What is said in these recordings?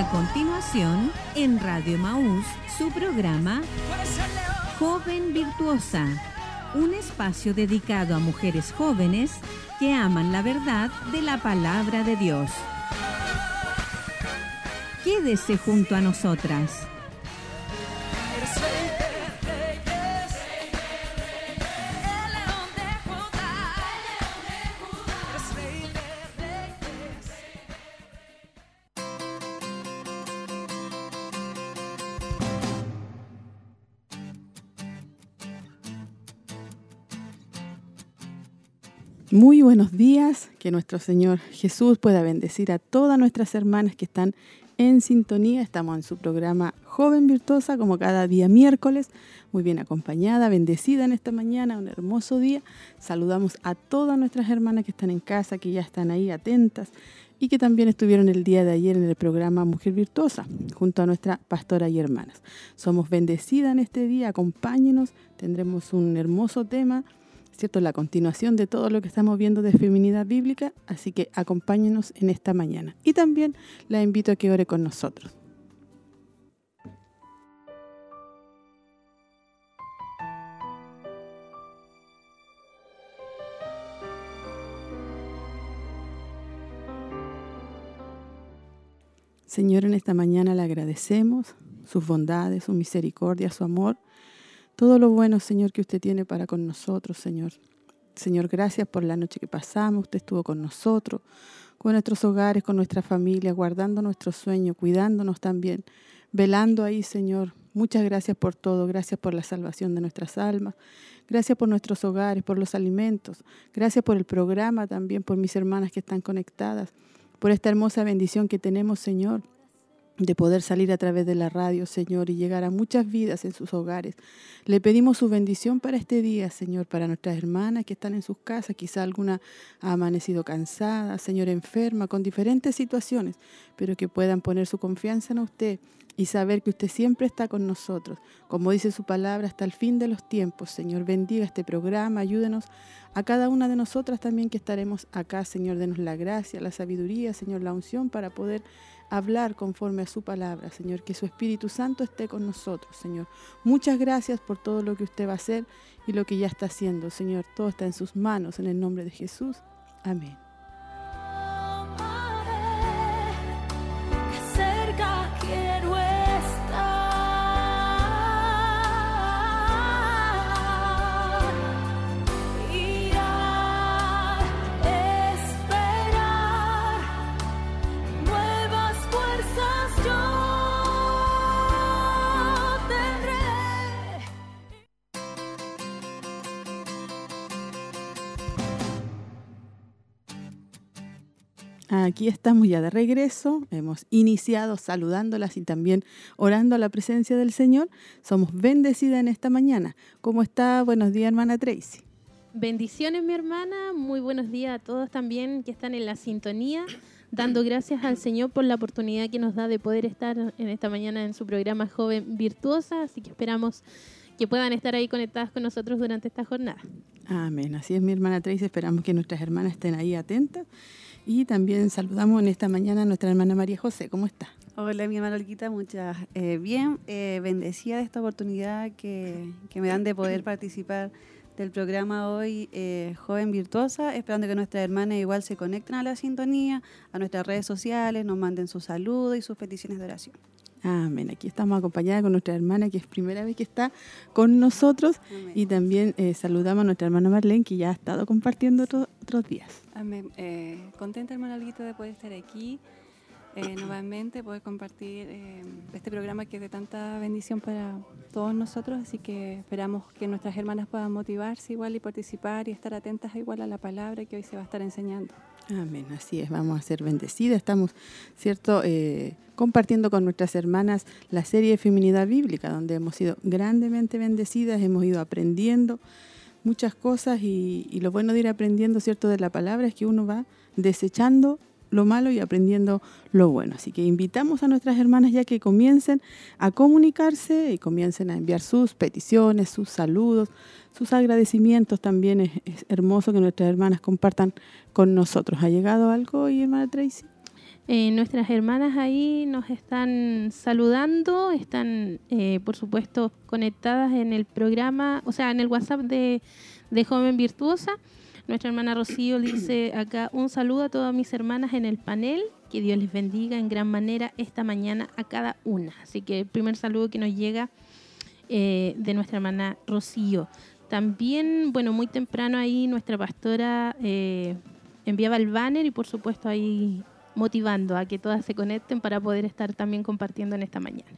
A continuación, en Radio Maús, su programa Joven Virtuosa, un espacio dedicado a mujeres jóvenes que aman la verdad de la palabra de Dios. Quédese junto a nosotras. Muy buenos días, que nuestro Señor Jesús pueda bendecir a todas nuestras hermanas que están en sintonía. Estamos en su programa Joven Virtuosa, como cada día miércoles, muy bien acompañada, bendecida en esta mañana, un hermoso día. Saludamos a todas nuestras hermanas que están en casa, que ya están ahí atentas y que también estuvieron el día de ayer en el programa Mujer Virtuosa, junto a nuestra pastora y hermanas. Somos bendecidas en este día, acompáñenos, tendremos un hermoso tema ¿cierto? La continuación de todo lo que estamos viendo de feminidad bíblica, así que acompáñenos en esta mañana. Y también la invito a que ore con nosotros. Señor, en esta mañana le agradecemos sus bondades, su misericordia, su amor todo lo bueno, Señor, que usted tiene para con nosotros, Señor. Señor, gracias por la noche que pasamos. Usted estuvo con nosotros, con nuestros hogares, con nuestra familia, guardando nuestro sueño, cuidándonos también, velando ahí, Señor. Muchas gracias por todo. Gracias por la salvación de nuestras almas. Gracias por nuestros hogares, por los alimentos. Gracias por el programa también, por mis hermanas que están conectadas, por esta hermosa bendición que tenemos, Señor de poder salir a través de la radio, Señor, y llegar a muchas vidas en sus hogares. Le pedimos su bendición para este día, Señor, para nuestras hermanas que están en sus casas, quizá alguna ha amanecido cansada, Señor, enferma, con diferentes situaciones, pero que puedan poner su confianza en usted y saber que usted siempre está con nosotros. Como dice su palabra, hasta el fin de los tiempos, Señor, bendiga este programa, ayúdenos a cada una de nosotras también que estaremos acá, Señor, denos la gracia, la sabiduría, Señor, la unción para poder hablar conforme a su palabra, Señor. Que su Espíritu Santo esté con nosotros, Señor. Muchas gracias por todo lo que usted va a hacer y lo que ya está haciendo, Señor. Todo está en sus manos, en el nombre de Jesús. Amén. Aquí estamos ya de regreso, hemos iniciado saludándolas y también orando a la presencia del Señor. Somos bendecidas en esta mañana. ¿Cómo está? Buenos días, hermana Tracy. Bendiciones, mi hermana. Muy buenos días a todos también que están en la sintonía, dando gracias al Señor por la oportunidad que nos da de poder estar en esta mañana en su programa Joven Virtuosa. Así que esperamos que puedan estar ahí conectadas con nosotros durante esta jornada. Amén. Así es, mi hermana Tracy. Esperamos que nuestras hermanas estén ahí atentas y también saludamos en esta mañana a nuestra hermana María José. ¿Cómo está? Hola, mi hermana Olquita, muchas eh, bien, eh, bendecida de esta oportunidad que, me dan de poder participar del programa hoy eh, Joven Virtuosa, esperando que nuestras hermanas igual se conecten a la sintonía, a nuestras redes sociales, nos manden sus saludos y sus peticiones de oración. Amén. Aquí estamos acompañadas con nuestra hermana, que es primera vez que está con nosotros. Y también eh, saludamos a nuestra hermana Marlene, que ya ha estado compartiendo otros días. Amén. Eh, contenta, hermana Alguita, de poder estar aquí eh, nuevamente, poder compartir este programa que es de tanta bendición para todos nosotros. Así que esperamos que nuestras hermanas puedan motivarse igual y participar y estar atentas igual a la palabra que hoy se va a estar enseñando. Amén, así es, vamos a ser bendecidas. Estamos, ¿cierto?, eh, compartiendo con nuestras hermanas la serie de Feminidad Bíblica, donde hemos sido grandemente bendecidas, hemos ido aprendiendo muchas cosas y, y lo bueno de ir aprendiendo, ¿cierto?, de la palabra es que uno va desechando lo malo y aprendiendo lo bueno. Así que invitamos a nuestras hermanas ya que comiencen a comunicarse y comiencen a enviar sus peticiones, sus saludos, sus agradecimientos. También es, hermoso que nuestras hermanas compartan con nosotros. ¿Ha llegado algo hoy, hermana Tracy? Eh, nuestras hermanas ahí nos están saludando, están, eh, por supuesto, conectadas en el programa, o sea, en el WhatsApp de, de Joven Virtuosa. Nuestra hermana Rocío dice acá un saludo a todas mis hermanas en el panel, que Dios les bendiga en gran manera esta mañana a cada una. Así que el primer saludo que nos llega eh, de nuestra hermana Rocío. También, bueno, muy temprano ahí nuestra pastora enviaba el banner y por supuesto ahí motivando a que todas se conecten para poder estar también compartiendo en esta mañana.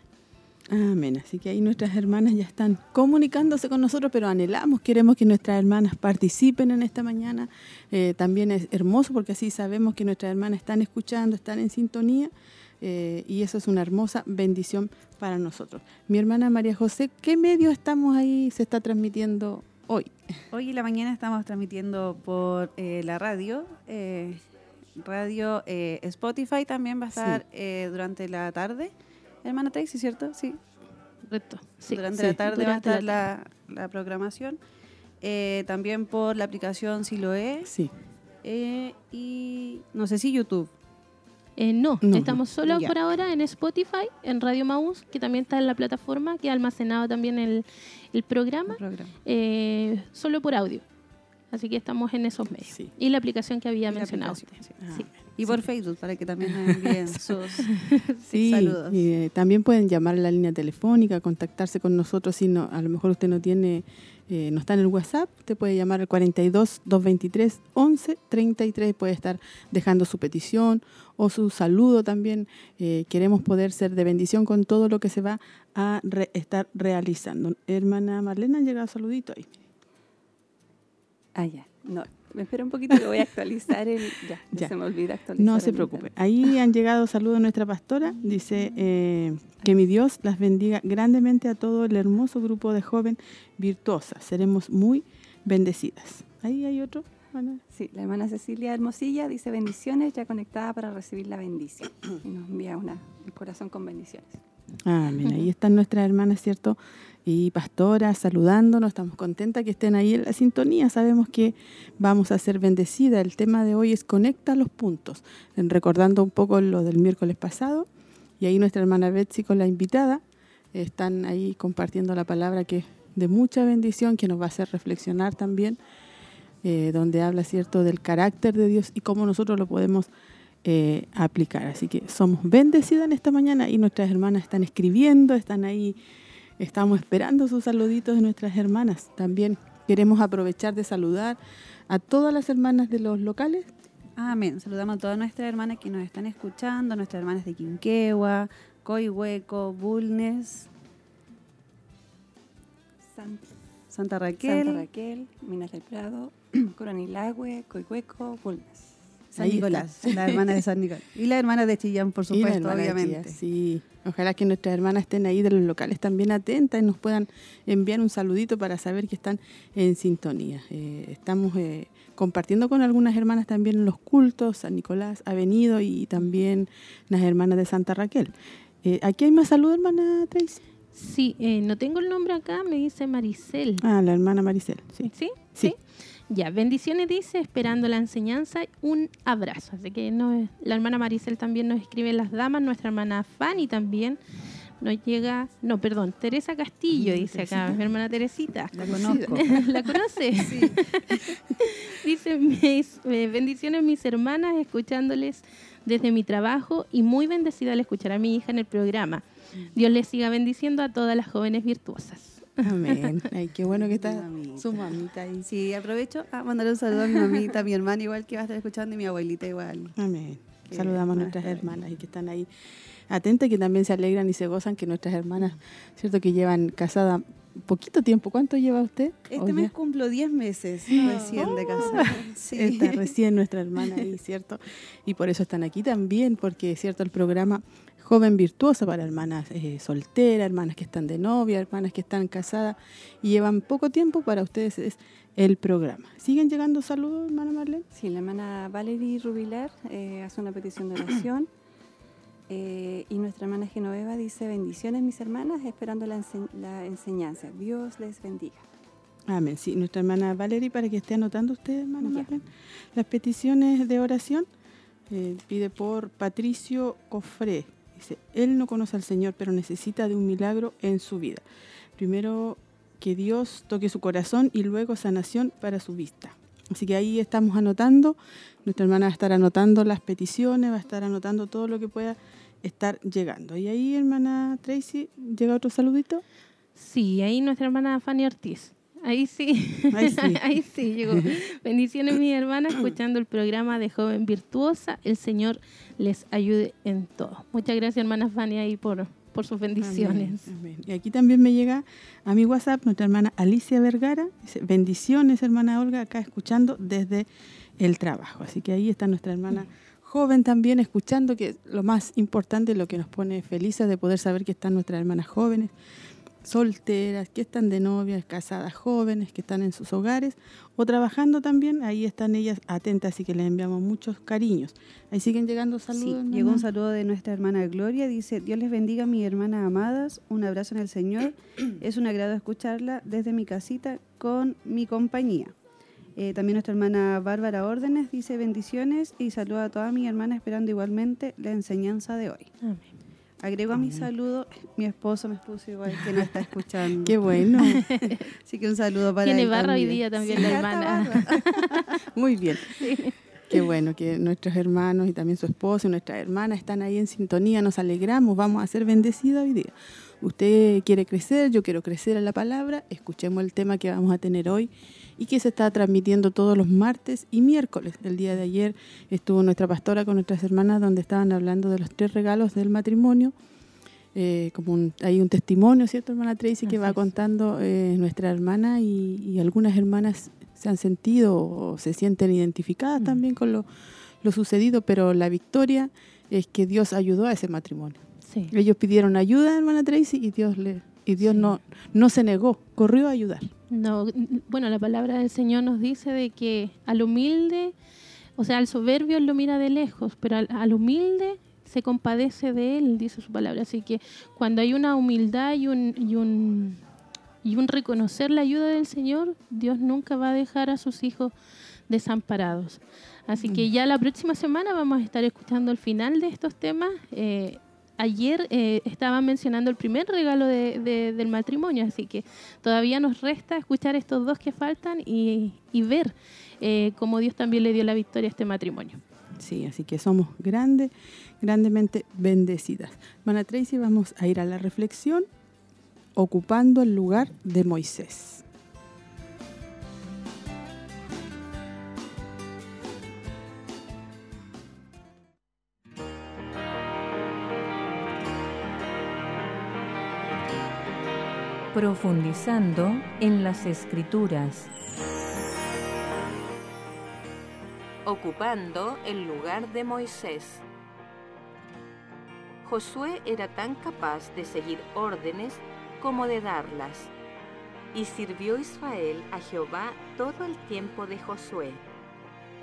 Amén. Así que ahí nuestras hermanas ya están comunicándose con nosotros, pero anhelamos, queremos que nuestras hermanas participen en esta mañana. Eh, también es hermoso porque así sabemos que nuestras hermanas están escuchando, están en sintonía. Eh, y eso es una hermosa bendición para nosotros. Mi hermana María José, ¿qué medio estamos ahí, se está transmitiendo hoy? Hoy en la mañana estamos transmitiendo por eh, la radio, radio eh, Spotify también va a estar eh, durante la tarde. Hermana Tracy, ¿cierto? Sí. Correcto. durante la tarde va a estar la, programación. Eh, también por la aplicación Siloe. Sí. y no sé si YouTube. no, estamos solo por ahora en Spotify, en Radio Maus, que también está en la plataforma, que ha almacenado también el, programa, solo por audio. Así que estamos en esos medios. Y la aplicación que había mencionado. Ah, y por Facebook, para que también nos envíen sus saludos. Y, eh, también pueden llamar a la línea telefónica, contactarse con nosotros si no, a lo mejor usted no tiene, eh, no está en el WhatsApp, usted puede llamar al 42 223 11 33, puede estar dejando su petición o su saludo también. Eh, queremos poder ser de bendición con todo lo que se va a estar realizando. Hermana Marlena, han llegado saludito ahí. Ah, ya. No, me espera un poquito que voy a actualizar el... Ya, se me olvida actualizar. No se preocupe. Ahí han llegado saludos de nuestra pastora. Dice eh, que mi Dios las bendiga grandemente a todo el hermoso grupo de joven virtuosas. Seremos muy bendecidas. Ahí hay otro. Sí, la hermana Cecilia Hermosilla dice bendiciones, ya conectada para recibir la bendición. Y nos envía una, un corazón con bendiciones. Amén. Ahí están nuestras hermanas, ¿cierto? Y pastora saludándonos. Estamos contentas que estén ahí en la sintonía. Sabemos que vamos a ser bendecidas. El tema de hoy es conecta los puntos, recordando un poco lo del miércoles pasado. Y ahí nuestra hermana Betsy con la invitada están ahí compartiendo la palabra que es de mucha bendición, que nos va a hacer reflexionar también, eh, donde habla, ¿cierto?, del carácter de Dios y cómo nosotros lo podemos eh, aplicar. Así que somos bendecidas en esta mañana y nuestras hermanas están escribiendo, están ahí Estamos esperando sus saluditos de nuestras hermanas. También queremos aprovechar de saludar a todas las hermanas de los locales. Amén. Saludamos a todas nuestras hermanas que nos están escuchando, nuestras hermanas de Quinquegua, Coihueco, Bulnes, Santa, Raquel, Santa Raquel, Minas del Prado, Coronilagüe, Coihueco, Bulnes. San Nicolás, la hermana de San Nicolás. Y la hermana de Chillán, por supuesto, obviamente. sí, ojalá que nuestras hermanas estén ahí de los locales también atentas y nos puedan enviar un saludito para saber que están en sintonía. Eh, estamos eh, compartiendo con algunas hermanas también los cultos, San Nicolás ha venido y también las hermanas de Santa Raquel. Eh, ¿Aquí hay más saludos, hermana Tracy? Sí, no tengo el nombre acá, me dice Maricel. Ah, la hermana Maricel, sí. ¿Sí? ¿Sí? Ya, bendiciones dice, esperando la enseñanza, un abrazo. Así que no, la hermana Maricel también nos escribe las damas, nuestra hermana Fanny también nos llega, no, perdón, Teresa Castillo dice acá, mi hermana Teresita. La conozco. ¿La conoce? Sí. dice, eh, bendiciones mis hermanas, escuchándoles desde mi trabajo y muy bendecida al escuchar a mi hija en el programa. Dios les siga bendiciendo a todas las jóvenes virtuosas. Amén. Ay, qué bueno que está su mamita ahí. Sí, aprovecho a mandar un saludo a mi mamita, a mi hermana igual que va a estar escuchando y mi abuelita igual. Amén. Saludamos a nuestras hermanas y que están ahí atentas, que también se alegran y se gozan que nuestras hermanas, ¿cierto? Que llevan casada poquito tiempo. ¿Cuánto lleva usted? Este mes cumplo 10 meses recién de casada. Sí. Está recién nuestra hermana ahí, ¿cierto? Y por eso están aquí también, porque, ¿cierto? El programa joven virtuosa para hermanas eh, solteras, hermanas que están de novia, hermanas que están casadas y llevan poco tiempo, para ustedes es el programa. ¿Siguen llegando saludos, hermana Marlene? Sí, la hermana Valerie Rubilar eh, hace una petición de oración eh, y nuestra hermana Genoveva dice bendiciones mis hermanas, esperando la, enseñanza. Dios les bendiga. Amén. Sí, nuestra hermana Valerie, para que esté anotando usted, hermana Marlene, las peticiones de oración. eh, pide por Patricio Cofré. Dice, él no conoce al Señor, pero necesita de un milagro en su vida. Primero que Dios toque su corazón y luego sanación para su vista. Así que ahí estamos anotando, nuestra hermana va a estar anotando las peticiones, va a estar anotando todo lo que pueda estar llegando. Y ahí, hermana Tracy, ¿llega otro saludito? Sí, ahí nuestra hermana Fanny Ortiz. Ahí sí, Ahí sí. ahí sí llegó. Bendiciones, mi hermana, escuchando el programa de Joven Virtuosa. El Señor les ayude en todo. Muchas gracias, hermana Fanny, ahí por, por sus bendiciones. Amén, amén. Y aquí también me llega a mi WhatsApp nuestra hermana Alicia Vergara. Dice, bendiciones, hermana Olga, acá escuchando desde el trabajo. Así que ahí está nuestra hermana joven también escuchando, que lo más importante, lo que nos pone felices de poder saber que están nuestras hermanas jóvenes, solteras, que están de novias, casadas jóvenes, que están en sus hogares o trabajando también, ahí están ellas atentas, así que les enviamos muchos cariños. Ahí siguen llegando Sí, saludos. hermana. llegó un saludo de nuestra hermana Gloria. Dice, Dios les bendiga, mis hermanas amadas. Un abrazo en el Señor. Es un agrado escucharla desde mi casita con mi compañía. Eh, también nuestra hermana Bárbara Órdenes dice bendiciones y saluda a todas mis hermanas esperando igualmente la enseñanza de hoy. Amén. Agrego a mi saludo, mi esposo me puso igual que no está escuchando. Qué bueno, Así que un saludo para Tiene él barra hoy también. día también Sí, la hermana. muy bien. Qué bueno que nuestros hermanos y también su esposo y nuestras hermanas están ahí en sintonía, nos alegramos, vamos a ser bendecidos hoy día. Usted quiere crecer, yo quiero crecer en la palabra, escuchemos el tema que vamos a tener hoy y que se está transmitiendo todos los martes y miércoles. El día de ayer estuvo nuestra pastora con nuestras hermanas donde estaban hablando de los tres regalos del matrimonio. Eh, como un- hay un testimonio, ¿cierto, hermana Tracy, que va contando eh, nuestra hermana y, y algunas hermanas se han sentido o se sienten identificadas Mm. también con lo, lo sucedido, pero la victoria es que Dios ayudó a ese matrimonio. Sí. Ellos pidieron ayuda, hermana Tracy, y Dios le y Dios Sí. no no se negó, corrió a ayudar. No, bueno, la palabra del Señor nos dice de que al humilde, o sea, al soberbio lo mira de lejos, pero al, al humilde se compadece de él, dice su palabra. Así que cuando hay una humildad y un, y un, y un reconocer la ayuda del Señor, Dios nunca va a dejar a sus hijos desamparados. Así que ya la próxima semana vamos a estar escuchando el final de estos temas. Eh, ayer eh, estaban mencionando el primer regalo de- de- del matrimonio, así que todavía nos resta escuchar estos dos que faltan y, y ver eh, cómo Dios también le dio la victoria a este matrimonio. Sí, así que somos grandes, grandemente bendecidas. Hermana Tracy, vamos a ir a la reflexión ocupando el lugar de Moisés. Profundizando en las escrituras. ocupando el lugar de Moisés. Josué era tan capaz de seguir órdenes como de darlas, y sirvió Israel a Jehová todo el tiempo de Josué.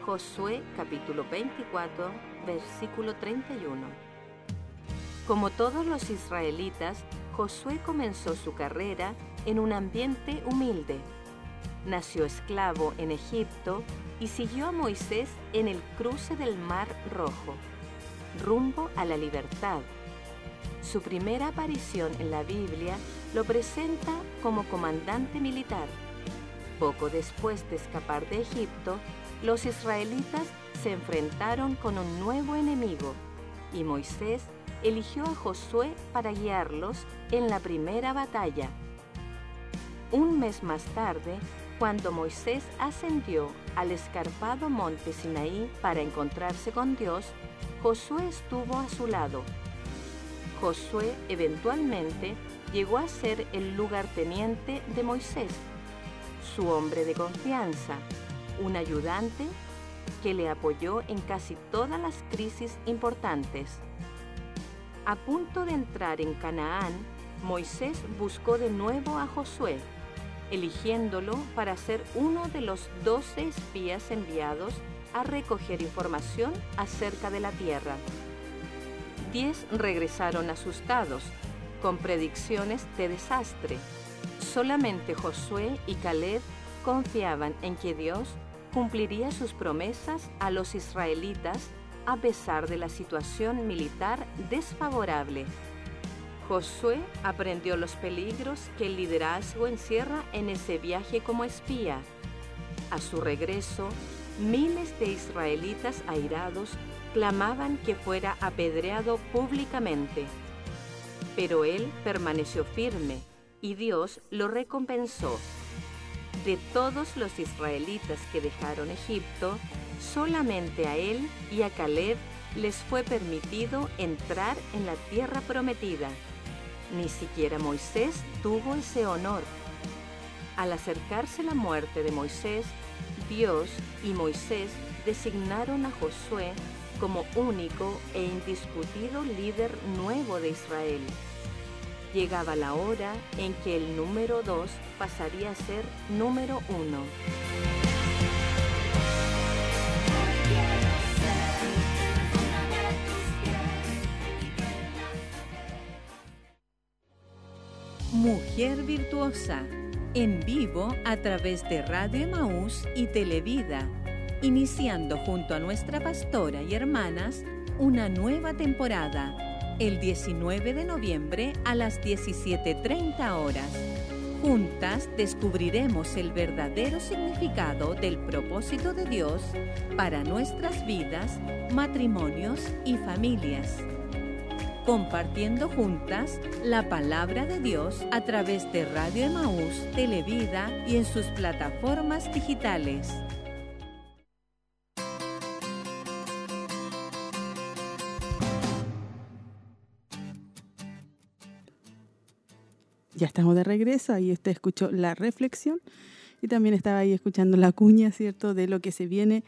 Josué capítulo 24, versículo 31. Como todos los israelitas, Josué comenzó su carrera en un ambiente humilde. Nació esclavo en Egipto y siguió a Moisés en el cruce del Mar Rojo, rumbo a la libertad. Su primera aparición en la Biblia lo presenta como comandante militar. Poco después de escapar de Egipto, los israelitas se enfrentaron con un nuevo enemigo y Moisés eligió a Josué para guiarlos en la primera batalla. Un mes más tarde, cuando Moisés ascendió al escarpado monte Sinaí para encontrarse con Dios, Josué estuvo a su lado. Josué eventualmente llegó a ser el lugarteniente de Moisés, su hombre de confianza, un ayudante que le apoyó en casi todas las crisis importantes. A punto de entrar en Canaán, Moisés buscó de nuevo a Josué, eligiéndolo para ser uno de los doce espías enviados a recoger información acerca de la tierra. Diez regresaron asustados, con predicciones de desastre. Solamente Josué y Caleb confiaban en que Dios cumpliría sus promesas a los israelitas a pesar de la situación militar desfavorable. Josué aprendió los peligros que el liderazgo encierra en ese viaje como espía. A su regreso, miles de israelitas airados clamaban que fuera apedreado públicamente. Pero él permaneció firme y Dios lo recompensó. De todos los israelitas que dejaron Egipto, solamente a él y a Caleb les fue permitido entrar en la tierra prometida. Ni siquiera Moisés tuvo ese honor. Al acercarse la muerte de Moisés, Dios y Moisés designaron a Josué como único e indiscutido líder nuevo de Israel. Llegaba la hora en que el número dos pasaría a ser número uno. Mujer Virtuosa, en vivo a través de Radio Emaús y Televida, iniciando junto a nuestra pastora y hermanas una nueva temporada, el 19 de noviembre a las 17.30 horas. Juntas descubriremos el verdadero significado del propósito de Dios para nuestras vidas, matrimonios y familias compartiendo juntas la palabra de Dios a través de Radio Emaús, Televida y en sus plataformas digitales. Ya estamos de regreso, ahí usted escuchó la reflexión y también estaba ahí escuchando la cuña, ¿cierto?, de lo que se viene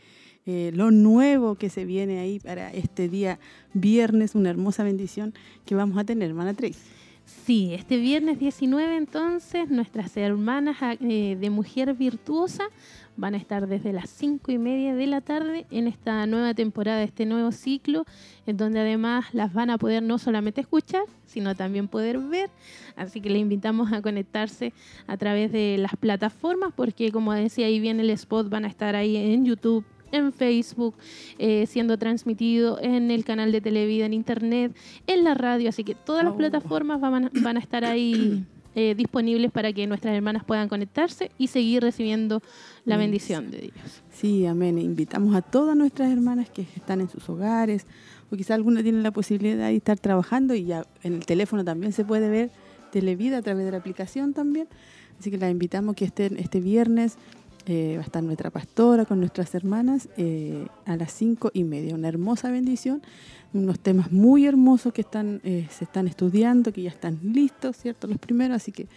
eh, lo nuevo que se viene ahí para este día viernes, una hermosa bendición que vamos a tener, hermana Tracy. Sí, este viernes 19 entonces nuestras hermanas eh, de Mujer Virtuosa van a estar desde las cinco y media de la tarde en esta nueva temporada, este nuevo ciclo, en donde además las van a poder no solamente escuchar, sino también poder ver. Así que le invitamos a conectarse a través de las plataformas, porque como decía ahí bien el spot, van a estar ahí en YouTube, en Facebook, eh, siendo transmitido en el canal de Televida, en Internet, en la radio. Así que todas las oh. plataformas van a, van a estar ahí eh, disponibles para que nuestras hermanas puedan conectarse y seguir recibiendo la bendición de Dios. Sí, amén. Invitamos a todas nuestras hermanas que están en sus hogares o quizá alguna tienen la posibilidad de estar trabajando y ya en el teléfono también se puede ver Televida a través de la aplicación también. Así que la invitamos que estén este viernes eh, va a estar nuestra pastora con nuestras hermanas eh, a las cinco y media. Una hermosa bendición, unos temas muy hermosos que están eh, se están estudiando, que ya están listos, ¿cierto? Los primeros, así que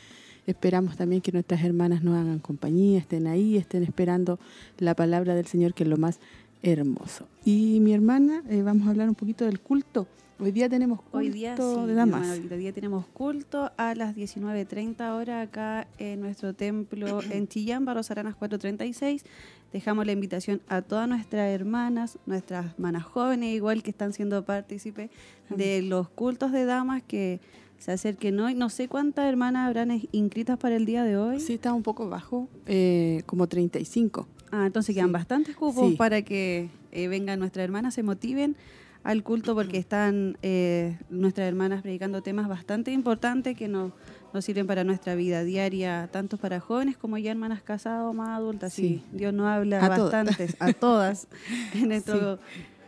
esperamos también que nuestras hermanas nos hagan compañía, estén ahí, estén esperando la palabra del Señor, que es lo más hermoso. Y mi hermana, vamos a hablar un poquito del culto. Hoy día tenemos culto hoy día, de damas. hoy día tenemos culto a las 19.30 horas acá en nuestro templo en Chillán, Barros Aranas 436. Dejamos la invitación a todas nuestras hermanas, nuestras hermanas jóvenes igual que están siendo partícipes de los cultos de damas que se acerquen hoy. No sé cuántas hermanas habrán inscritas para el día de hoy. Sí, está un poco bajo, eh, como 35. Ah, entonces quedan bastantes cupos para que eh, vengan nuestras hermanas, se motiven al culto porque están eh, nuestras hermanas predicando temas bastante importantes que nos, nos sirven para nuestra vida diaria, tanto para jóvenes como ya hermanas casadas o más adultas. Sí. Dios nos habla a bastantes, a todas, en, esto,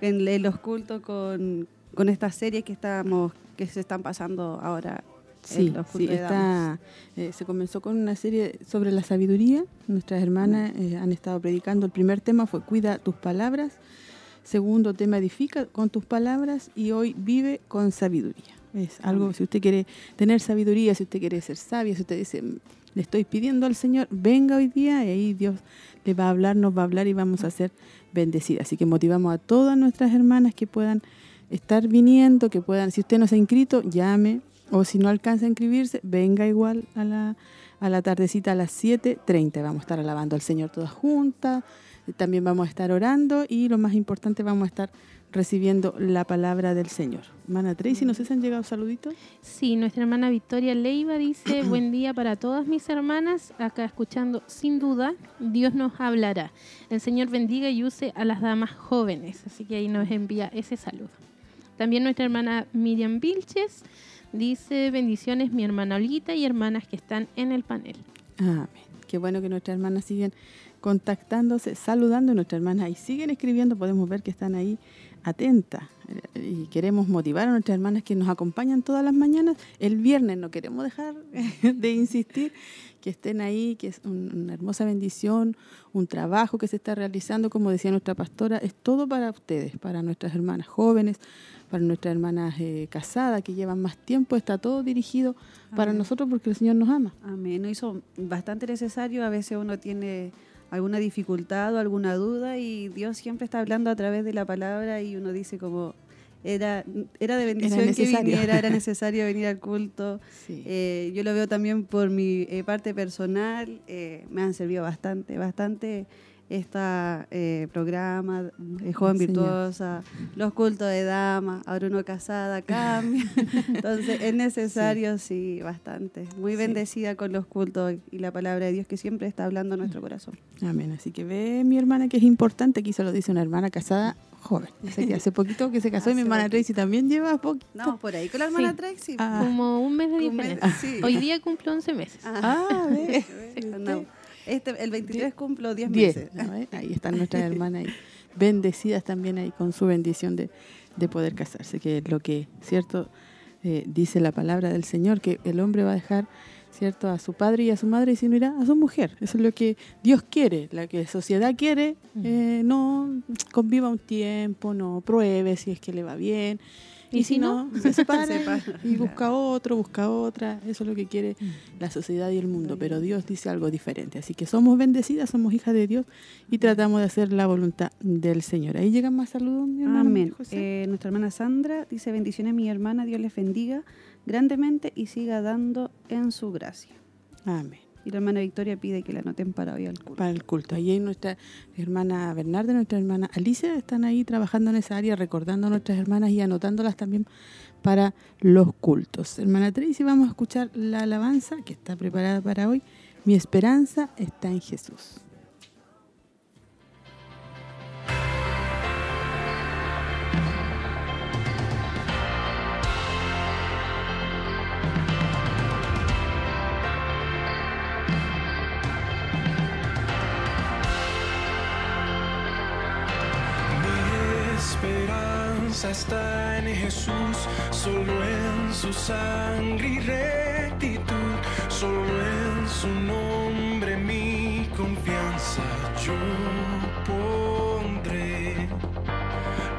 en, los cultos con, con estas series que, estamos, que se están pasando ahora Sí, sí está, eh, se comenzó con una serie sobre la sabiduría. Nuestras hermanas eh, han estado predicando. El primer tema fue Cuida tus palabras. Segundo tema, edifica con tus palabras y hoy vive con sabiduría. Es algo, si usted quiere tener sabiduría, si usted quiere ser sabia, si usted dice, le estoy pidiendo al Señor, venga hoy día y ahí Dios le va a hablar, nos va a hablar y vamos a ser bendecidas. Así que motivamos a todas nuestras hermanas que puedan estar viniendo, que puedan, si usted no se ha inscrito, llame, o si no alcanza a inscribirse, venga igual a la, a la tardecita a las 7.30. Vamos a estar alabando al Señor todas juntas, También vamos a estar orando y lo más importante, vamos a estar recibiendo la palabra del Señor. Hermana Tracy, no sé si han llegado saluditos. Sí, nuestra hermana Victoria Leiva dice, buen día para todas mis hermanas, acá escuchando, sin duda, Dios nos hablará. El Señor bendiga y use a las damas jóvenes, así que ahí nos envía ese saludo. También nuestra hermana Miriam Vilches dice, bendiciones mi hermana Olguita y hermanas que están en el panel. Amén. Qué bueno que nuestras hermanas siguen contactándose, saludando nuestras hermanas y siguen escribiendo, podemos ver que están ahí atentas y queremos motivar a nuestras hermanas que nos acompañan todas las mañanas. El viernes no queremos dejar de insistir que estén ahí, que es una hermosa bendición, un trabajo que se está realizando, como decía nuestra pastora, es todo para ustedes, para nuestras hermanas jóvenes, para nuestras hermanas eh, casadas que llevan más tiempo, está todo dirigido para nosotros porque el Señor nos ama. Amén, nos hizo bastante necesario, a veces uno tiene alguna dificultad o alguna duda y Dios siempre está hablando a través de la palabra y uno dice como era, era de bendición que viniera, era necesario venir al culto. Eh, yo lo veo también por mi eh, parte personal, eh, me han servido bastante, bastante esta eh, programa, eh, Joven Virtuosa, los cultos de dama, ahora uno casada, cambia. Entonces es necesario, sí. bastante. Muy bendecida con los cultos y la palabra de Dios que siempre está hablando a nuestro corazón. Amén. Así que ve mi hermana que es importante, aquí se lo dice una hermana casada joven. que hace poquito que se casó y mi hermana Tracy también lleva poquito. No, por ahí con la hermana Tracy. Ah. Como un mes de diferencia. Hoy día cumple 11 meses. Ah, ah ve. Este, el 23 cumplo 10 meses. Ahí están nuestras hermanas ahí, bendecidas también ahí con su bendición de, poder casarse, que es lo que, ¿cierto? Eh, dice la palabra del Señor, que el hombre va a dejar, ¿cierto? A su padre y a su madre y se unirá a su mujer. Eso es lo que Dios quiere, la que la sociedad quiere, eh, no conviva un tiempo, no pruebe si es que le va bien y, si no, se separa, y busca otro, busca otra. Eso es lo que quiere mm. la sociedad y el mundo. Pero Dios dice algo diferente. Así que somos bendecidas, somos hijas de Dios y tratamos de hacer la voluntad del Señor. Ahí llegan más saludos, mi hermana. Amén. Eh, nuestra hermana Sandra dice, bendiciones mi hermana, Dios les bendiga grandemente y siga dando en su gracia. Amén. Y la hermana Victoria pide que la anoten para hoy al culto. Para el culto. Ahí hay nuestra hermana Bernarda, nuestra hermana Alicia, están ahí trabajando en esa área, recordando a nuestras hermanas y anotándolas también para los cultos. Hermana Tracy, vamos a escuchar la alabanza que está preparada para hoy. Mi esperanza está en Jesús. Está en Jesús, solo en su sangre y rectitud, solo en su nombre mi confianza yo pondré.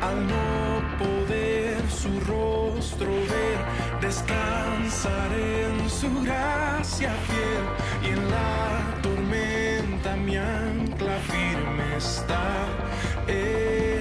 Al no poder su rostro ver, descansaré en su gracia fiel y en la tormenta mi ancla firme está. En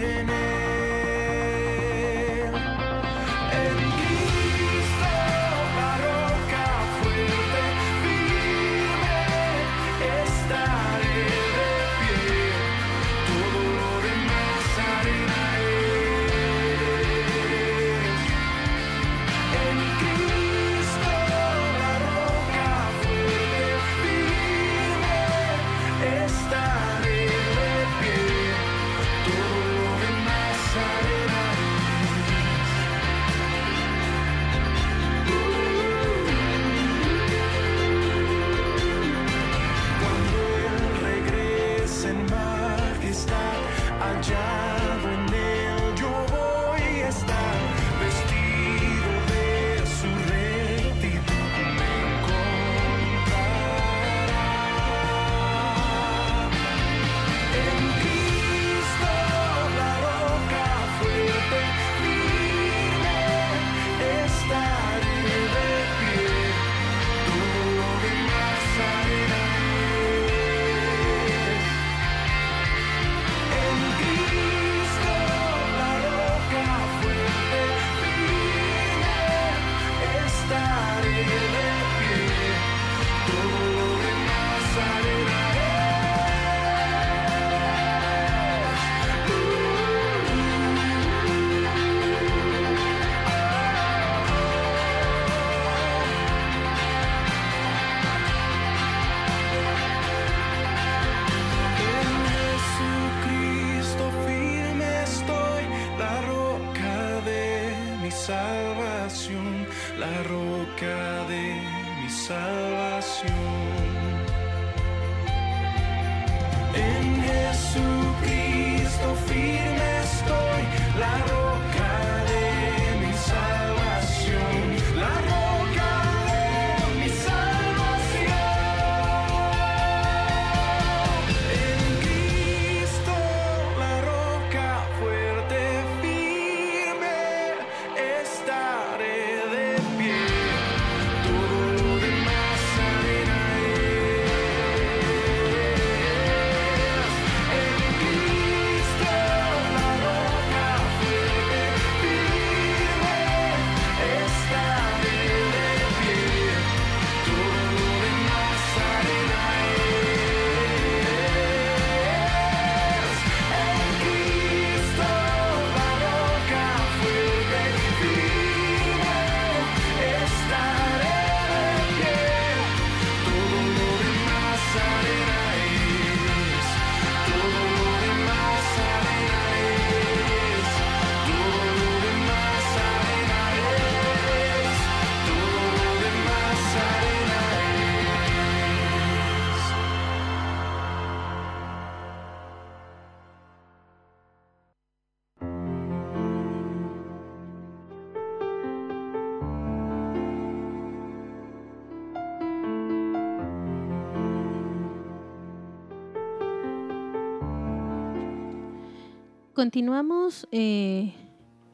Continuamos eh,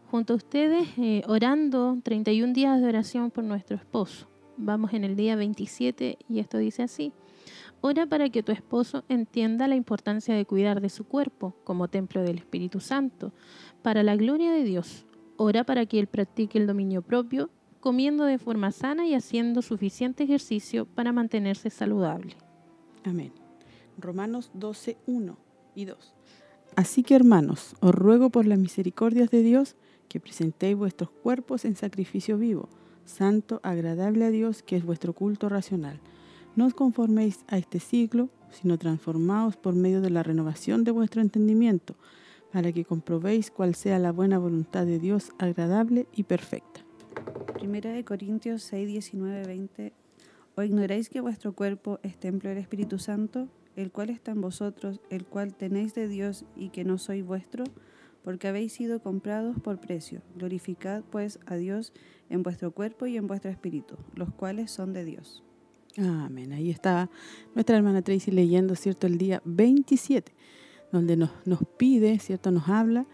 junto a ustedes eh, orando 31 días de oración por nuestro esposo. Vamos en el día 27 y esto dice así. Ora para que tu esposo entienda la importancia de cuidar de su cuerpo como templo del Espíritu Santo, para la gloria de Dios. Ora para que él practique el dominio propio, comiendo de forma sana y haciendo suficiente ejercicio para mantenerse saludable. Amén. Romanos 12, 1 y 2. Así que hermanos, os ruego por las misericordias de Dios que presentéis vuestros cuerpos en sacrificio vivo, santo, agradable a Dios, que es vuestro culto racional. No os conforméis a este siglo, sino transformaos por medio de la renovación de vuestro entendimiento, para que comprobéis cuál sea la buena voluntad de Dios agradable y perfecta. Primera de Corintios 6, 19, 20. ¿O ignoráis que vuestro cuerpo es templo del Espíritu Santo, el cual está en vosotros, el cual tenéis de Dios y que no soy vuestro? Porque habéis sido comprados por precio. Glorificad pues a Dios en vuestro cuerpo y en vuestro espíritu, los cuales son de Dios. Amén. Ahí estaba nuestra hermana Tracy leyendo, ¿cierto? El día 27, donde nos, nos pide, ¿cierto? Nos habla,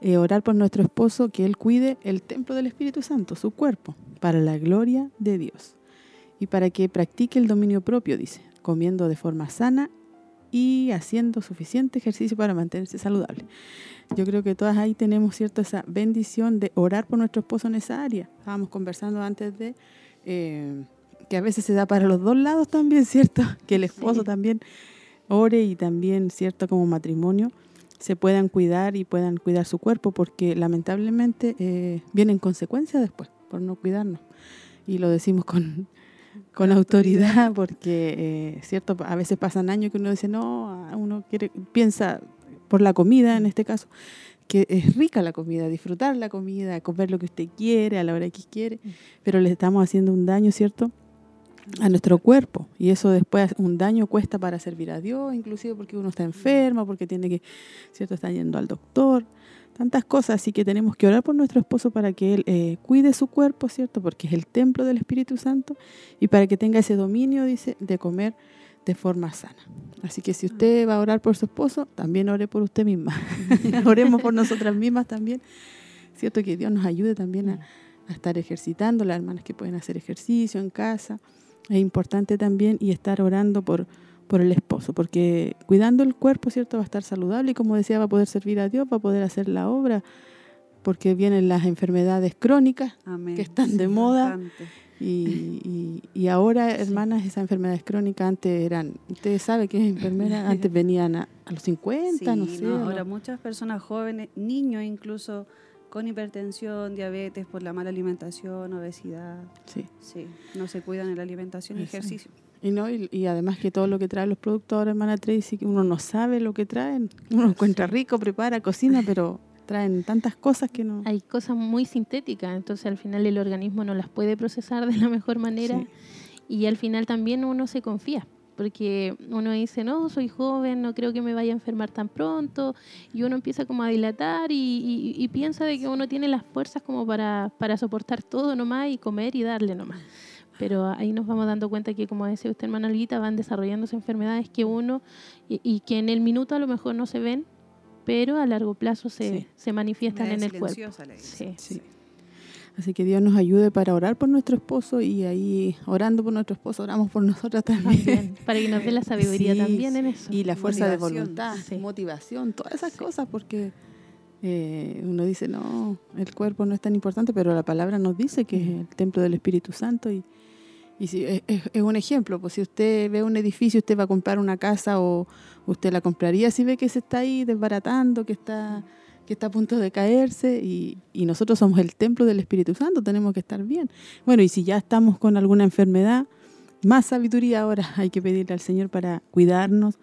eh, orar por nuestro esposo, que él cuide el templo del Espíritu Santo, su cuerpo, para la gloria de Dios. Y para que practique el dominio propio, dice, comiendo de forma sana y haciendo suficiente ejercicio para mantenerse saludable. Yo creo que todas ahí tenemos, ¿cierto? Esa bendición de orar por nuestro esposo en esa área. Estábamos conversando antes de... eh, que a veces se da para los dos lados también, ¿cierto? Que el esposo Sí. también ore y también, ¿cierto? Como matrimonio se puedan cuidar y puedan cuidar su cuerpo porque lamentablemente eh, vienen consecuencias después por no cuidarnos. Y lo decimos con, con autoridad porque, eh, ¿cierto? A veces pasan años que uno dice, no, uno quiere, piensa por la comida en este caso, que es rica la comida, disfrutar la comida, comer lo que usted quiere a la hora que quiere, pero le estamos haciendo un daño, ¿cierto? a nuestro cuerpo y eso después un daño cuesta para servir a Dios, inclusive porque uno está enfermo, porque tiene que, ¿cierto? Está yendo al doctor, tantas cosas, así que tenemos que orar por nuestro esposo para que él eh, cuide su cuerpo, ¿cierto? Porque es el templo del Espíritu Santo y para que tenga ese dominio, dice, de comer de forma sana. Así que si usted va a orar por su esposo, también ore por usted misma. Oremos por nosotras mismas también, ¿cierto? Que Dios nos ayude también a, a estar ejercitando, las hermanas que pueden hacer ejercicio en casa. Es importante también y estar orando por, por el esposo, porque cuidando el cuerpo, ¿cierto? Va a estar saludable y como decía, va a poder servir a Dios, va a poder hacer la obra, porque vienen las enfermedades crónicas Amén. que están de moda. y, y, y ahora, hermanas, esas enfermedades crónicas antes eran, ustedes saben que es enfermera, antes venían a, a los 50, no sé. no, ahora muchas personas jóvenes, niños incluso, con hipertensión, diabetes por la mala alimentación, obesidad. sí. Sí, no se cuidan en la alimentación y ejercicio. Y, no, y, y además que todo lo que traen los productos ahora, hermana Tracy, que uno no sabe lo que traen. Uno encuentra rico, prepara, cocina, pero traen tantas cosas que no... Hay cosas muy sintéticas, entonces al final el organismo no las puede procesar de la mejor manera Sí. y al final también uno se confía. Porque uno dice, no, soy joven, no creo que me vaya a enfermar tan pronto. Y uno empieza como a dilatar y, y- y piensa de que uno tiene las fuerzas como para, para soportar todo nomás y comer y darle nomás. Pero ahí nos vamos dando cuenta que, como decía usted, hermana Olguita, van desarrollándose enfermedades que uno, y, y que en el minuto a lo mejor no se ven, pero a largo plazo se, Sí. se manifiestan en el cuerpo. Sí. Sí. Así que Dios nos ayude para orar por nuestro esposo y ahí orando por nuestro esposo, oramos por nosotras también. También, para que nos dé la sabiduría Sí, también en eso. Y la fuerza de voluntad, Sí. motivación, todas esas cosas, porque eh, uno dice, no, el cuerpo no es tan importante, pero la palabra nos dice que es el templo del Espíritu Santo y, y si, es, es- un ejemplo, pues si usted ve un edificio, usted va a comprar una casa o usted la compraría si ve que se está ahí desbaratando, que está que está a punto de caerse y, nosotros somos el templo del Espíritu Santo, tenemos que estar bien. Bueno, y si ya estamos con alguna enfermedad, más sabiduría ahora hay que pedirle al Señor para cuidarnos,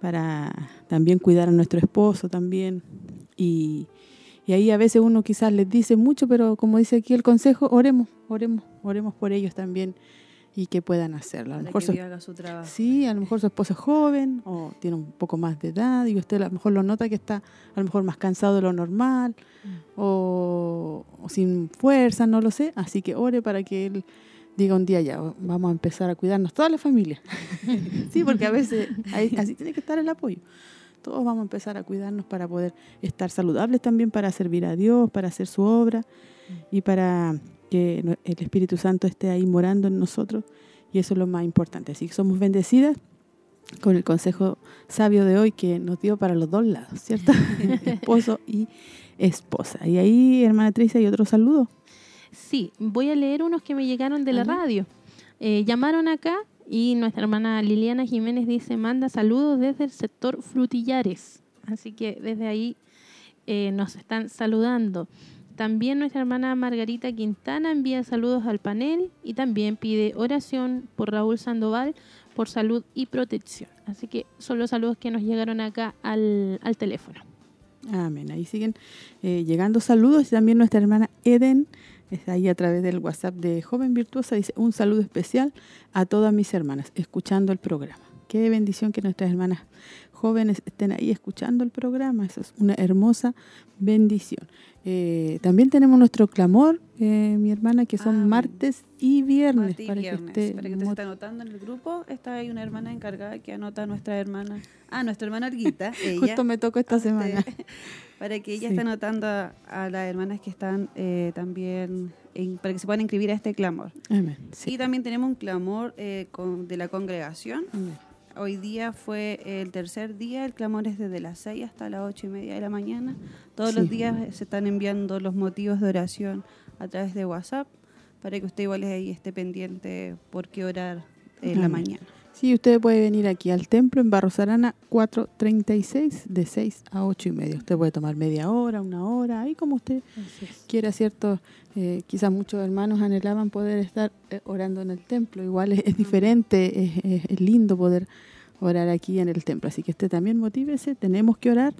para también cuidar a nuestro esposo también. Y ahí a veces uno quizás les dice mucho, pero como dice aquí el consejo, oremos, oremos, oremos por ellos también y que puedan hacerlo. A lo mejor que su- Dios haga su trabajo. Sí, a lo mejor su esposo es joven o tiene un poco más de edad y usted a lo mejor lo nota que está a lo mejor más cansado de lo normal o, o sin fuerza, no lo sé. Así que ore para que él diga un día ya, vamos a empezar a cuidarnos toda la familia. sí, porque a veces ahí- así tiene que estar el apoyo. Todos vamos a empezar a cuidarnos para poder estar saludables también, para servir a Dios, para hacer su obra y para que el Espíritu Santo esté ahí morando en nosotros. Y eso es lo más importante. Así que somos bendecidas con el consejo sabio de hoy que nos dio para los dos lados, ¿cierto? Esposo y esposa. Y ahí, hermana Tricia, hay otro saludo. Sí, voy a leer unos que me llegaron de la Ajá. radio. Eh, llamaron acá y nuestra hermana Liliana Jiménez dice, manda saludos desde el sector Frutillares. Así que desde ahí eh, nos están saludando. También nuestra hermana Margarita Quintana envía saludos al panel y también pide oración por Raúl Sandoval por salud y protección. Así que son los saludos que nos llegaron acá al, al teléfono. Amén. Ahí siguen eh, llegando saludos. Y también nuestra hermana Eden, está ahí a través del WhatsApp de Joven Virtuosa, dice un saludo especial a todas mis hermanas, escuchando el programa. Qué bendición que nuestras hermanas jóvenes estén ahí escuchando el programa. Eso es una hermosa bendición. Eh, también tenemos nuestro clamor, eh, mi hermana, que son Amén. martes y viernes. Martes y para viernes. que esté para que usted se mot- está anotando en el grupo, está ahí una hermana encargada que anota a nuestra hermana. Ah, nuestra hermana Arguita. ella, Justo me tocó esta Este, semana. para que ella Sí. esté anotando a, a las hermanas que están eh, también, en- para que se puedan inscribir a este clamor. Amén. Y Sí. también tenemos un clamor eh, con- de la congregación. Amén. Hoy día fue el tercer día, el clamor es desde las 6 hasta las 8 y media de la mañana. Todos Sí. los días se están enviando los motivos de oración a través de WhatsApp para que usted igual ahí esté pendiente por qué orar en la mañana. Sí, usted puede venir aquí al templo en Barros Arana 436 de 6 a 8 y media. Usted puede tomar media hora, una hora, ahí como usted quiera, ¿cierto? Eh, quizás muchos hermanos anhelaban poder estar eh, orando en el templo. Igual es, es diferente, es, es- es lindo poder orar aquí en el templo. Así que usted también motívese, tenemos que orar,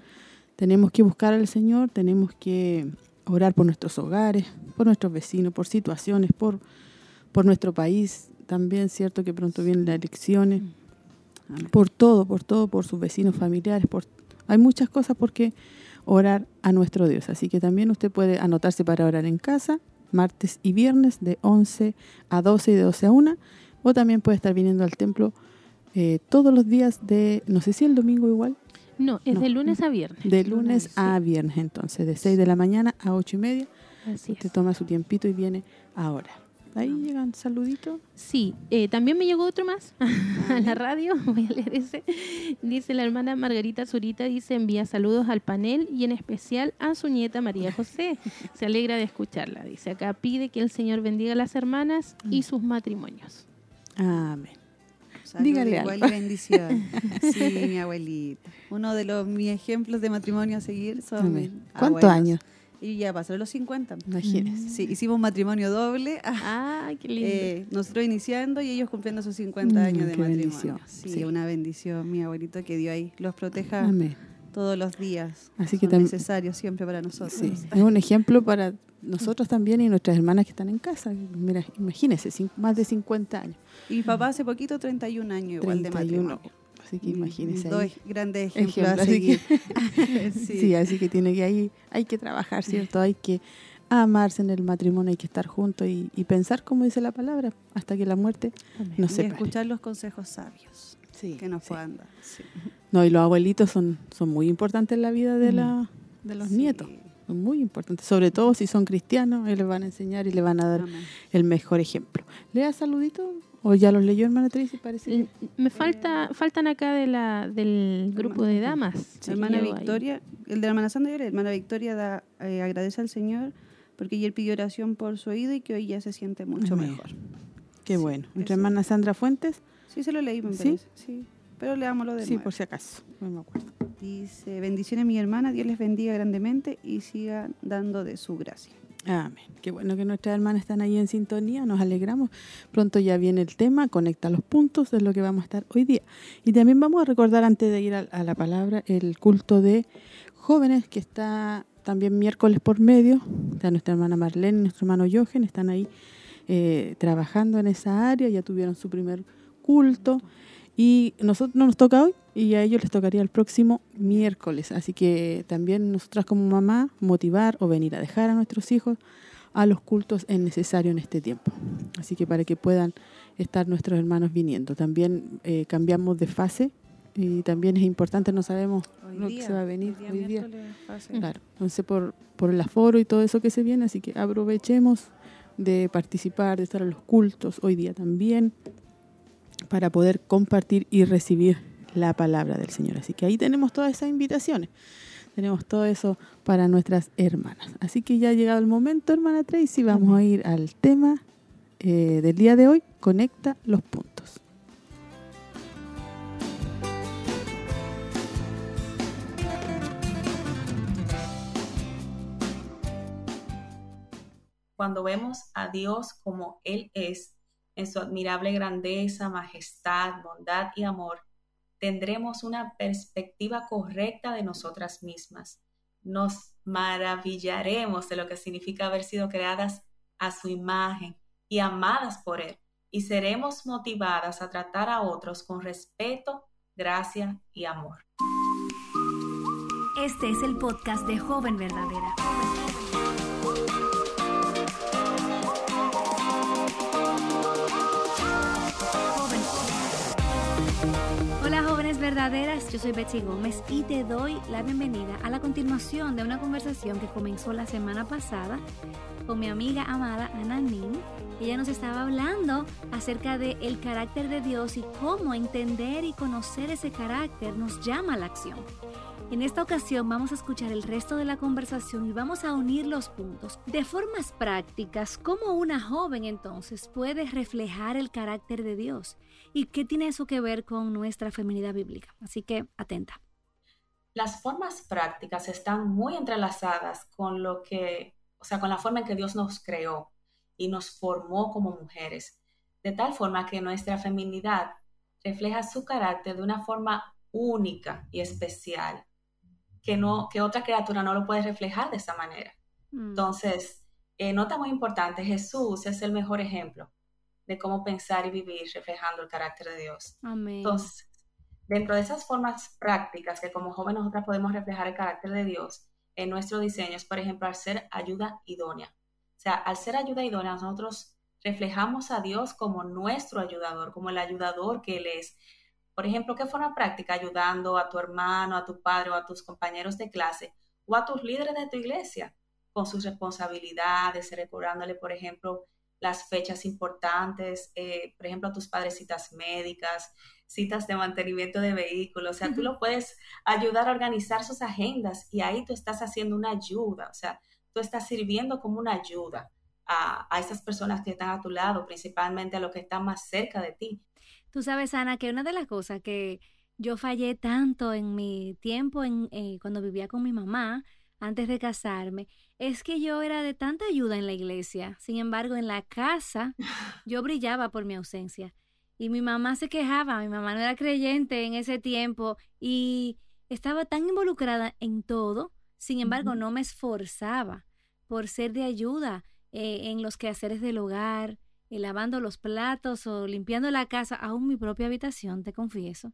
tenemos que buscar al Señor, tenemos que orar por nuestros hogares, por nuestros vecinos, por situaciones, por, por nuestro país también, ¿cierto? Que pronto vienen las elecciones, por todo, por todo, por sus vecinos familiares, por hay muchas cosas por qué orar a nuestro Dios. Así que también usted puede anotarse para orar en casa, martes y viernes de 11 a 12 y de 12 a 1, o también puede estar viniendo al templo eh, todos los días de, no sé si el domingo igual, No, es No. de lunes a viernes. de lunes a viernes, entonces de 6 de la mañana a 8 y media, Así usted es. toma su tiempito y viene ahora. Ahí llegan saluditos. Sí, eh, también me llegó otro más a la radio, voy a leer ese. Dice la hermana Margarita Zurita, dice envía saludos al panel y en especial a su nieta María José. Se alegra de escucharla. Dice acá pide que el Señor bendiga a las hermanas y sus matrimonios. Amén. Salud, Dígale igual algo. y bendición. Sí, mi abuelita. Uno de los mis ejemplos de matrimonio a seguir son ¿Cuántos años? Y ya pasaron los 50. Imagínese. Sí, hicimos un matrimonio doble. ah, ¡Ay, qué lindo! eh, nosotros iniciando y ellos cumpliendo sus 50 Mm, años de matrimonio. bendición. Sí, Sí. una bendición, mi abuelito que dio ahí. Los proteja Amén. todos los días. Así que Son tam- necesarios siempre para nosotros. Sí, es un ejemplo para nosotros también y nuestras hermanas que están en casa. Mira, imagínense, más de 50 años. Y mi papá hace poquito 31 años igual de 31. matrimonio. Así que imagínense Dos grandes ejemplos Ejemplo, así que- sí. así que tiene que ahí, hay que trabajar, ¿cierto? Hay que amarse en el matrimonio, hay que estar juntos y, y pensar como dice la palabra, hasta que la muerte nos y separe. escuchar los consejos sabios Sí, que nos sí. puedan dar. Sí. No, y los abuelitos son, son muy importantes en la vida de, la, de los Sí. nietos. Muy importantes, sobre todo si son cristianos, ellos les van a enseñar y les van a dar Amén. el mejor ejemplo. ¿Lea saludito? ¿O ya los leyó, hermana Tracy? Parece. Me falta, faltan acá de la, del grupo de damas. Hermana ahí. Victoria, el de la hermana Sandra, la hermana Victoria da, eh, agradece al Señor porque ayer pidió oración por su oído y que hoy ya se siente mucho Amén. mejor. Qué Sí, bueno. Nuestra hermana Sandra Fuentes. Sí, se lo leí, me ¿Sí? Sí, pero leámoslo de Sí, nuevo. por si acaso. No me acuerdo. Dice, bendiciones mi hermana, Dios les bendiga grandemente y siga dando de su gracia. Amén. Qué bueno que nuestras hermanas están ahí en sintonía, nos alegramos. Pronto ya viene el tema, conecta los puntos, es lo que vamos a estar hoy día. Y también vamos a recordar, antes de ir a, la palabra, el culto de jóvenes que está también miércoles por medio. Está nuestra hermana Marlene y nuestro hermano Jochen, están ahí eh, trabajando en esa área, ya tuvieron su primer culto. Y nosotros no nos toca hoy y a ellos les tocaría el próximo miércoles. Así que también nosotras como mamá motivar o venir a dejar a nuestros hijos a los cultos es necesario en este tiempo. Así que para que puedan estar nuestros hermanos viniendo. También eh, cambiamos de fase y también es importante, no sabemos Hoy lo día, que se va a venir hoy día hoy día. fase. Claro, entonces por, por el aforo y todo eso que se viene, así que aprovechemos de participar, de estar en los cultos hoy día también, para poder compartir y recibir la palabra del Señor. Así que ahí tenemos todas esas invitaciones, tenemos todo eso para nuestras hermanas. Así que ya ha llegado el momento, hermana Tracy, vamos a ir al tema eh, del día de hoy, conecta los puntos. cuando vemos a Dios como Él es, en su admirable grandeza, majestad, bondad y amor, tendremos una perspectiva correcta de nosotras mismas. Nos maravillaremos de lo que significa haber sido creadas a su imagen y amadas por Él, y seremos motivadas a tratar a otros con respeto, gracia y amor. Este es el podcast de Joven Verdadera. Hola jóvenes verdaderas, yo soy Betsy Gómez y te doy la bienvenida a la continuación de una conversación que comenzó la semana pasada con mi amiga amada Ana Nin. Ella nos estaba hablando acerca del el carácter de Dios y cómo entender y conocer ese carácter nos llama a la acción. En esta ocasión vamos a escuchar el resto de la conversación y vamos a unir los puntos. De formas prácticas, ¿cómo una joven entonces puede reflejar el carácter de Dios? ¿Y qué tiene eso que ver con nuestra feminidad bíblica? Así que atenta. Las formas prácticas están muy entrelazadas con lo que, o sea, con la forma en que Dios nos creó y nos formó como mujeres, de tal forma que nuestra feminidad refleja su carácter de una forma única y especial, que, no, que otra criatura no lo puede reflejar de esa manera. Mm. Entonces, eh, nota muy importante, Jesús es el mejor ejemplo de cómo pensar y vivir reflejando el carácter de Dios. Amén. Entonces, dentro de esas formas prácticas que como jóvenes nosotras podemos reflejar el carácter de Dios en nuestro diseño es, por ejemplo, al ser ayuda idónea. O sea, al ser ayuda idónea, nosotros reflejamos a Dios como nuestro ayudador, como el ayudador que Él es. Por ejemplo, ¿qué forma práctica? Ayudando a tu hermano, a tu padre o a tus compañeros de clase o a tus líderes de tu iglesia con sus responsabilidades, recordándole, por ejemplo, las fechas importantes, eh, por ejemplo, a tus padres citas médicas, citas de mantenimiento de vehículos, o sea, tú lo puedes ayudar a organizar sus agendas y ahí tú estás haciendo una ayuda, o sea, tú estás sirviendo como una ayuda a, a esas personas que están a tu lado, principalmente a los que están más cerca de ti. Tú sabes, Ana, que una de las cosas que yo fallé tanto en mi tiempo en, eh, cuando vivía con mi mamá, antes de casarme, es que yo era de tanta ayuda en la iglesia. Sin embargo, en la casa yo brillaba por mi ausencia. Y mi mamá se quejaba, mi mamá no era creyente en ese tiempo. Y estaba tan involucrada en todo, sin embargo, no me esforzaba por ser de ayuda eh, en los quehaceres del hogar, eh, lavando los platos o limpiando la casa, aún mi propia habitación, te confieso.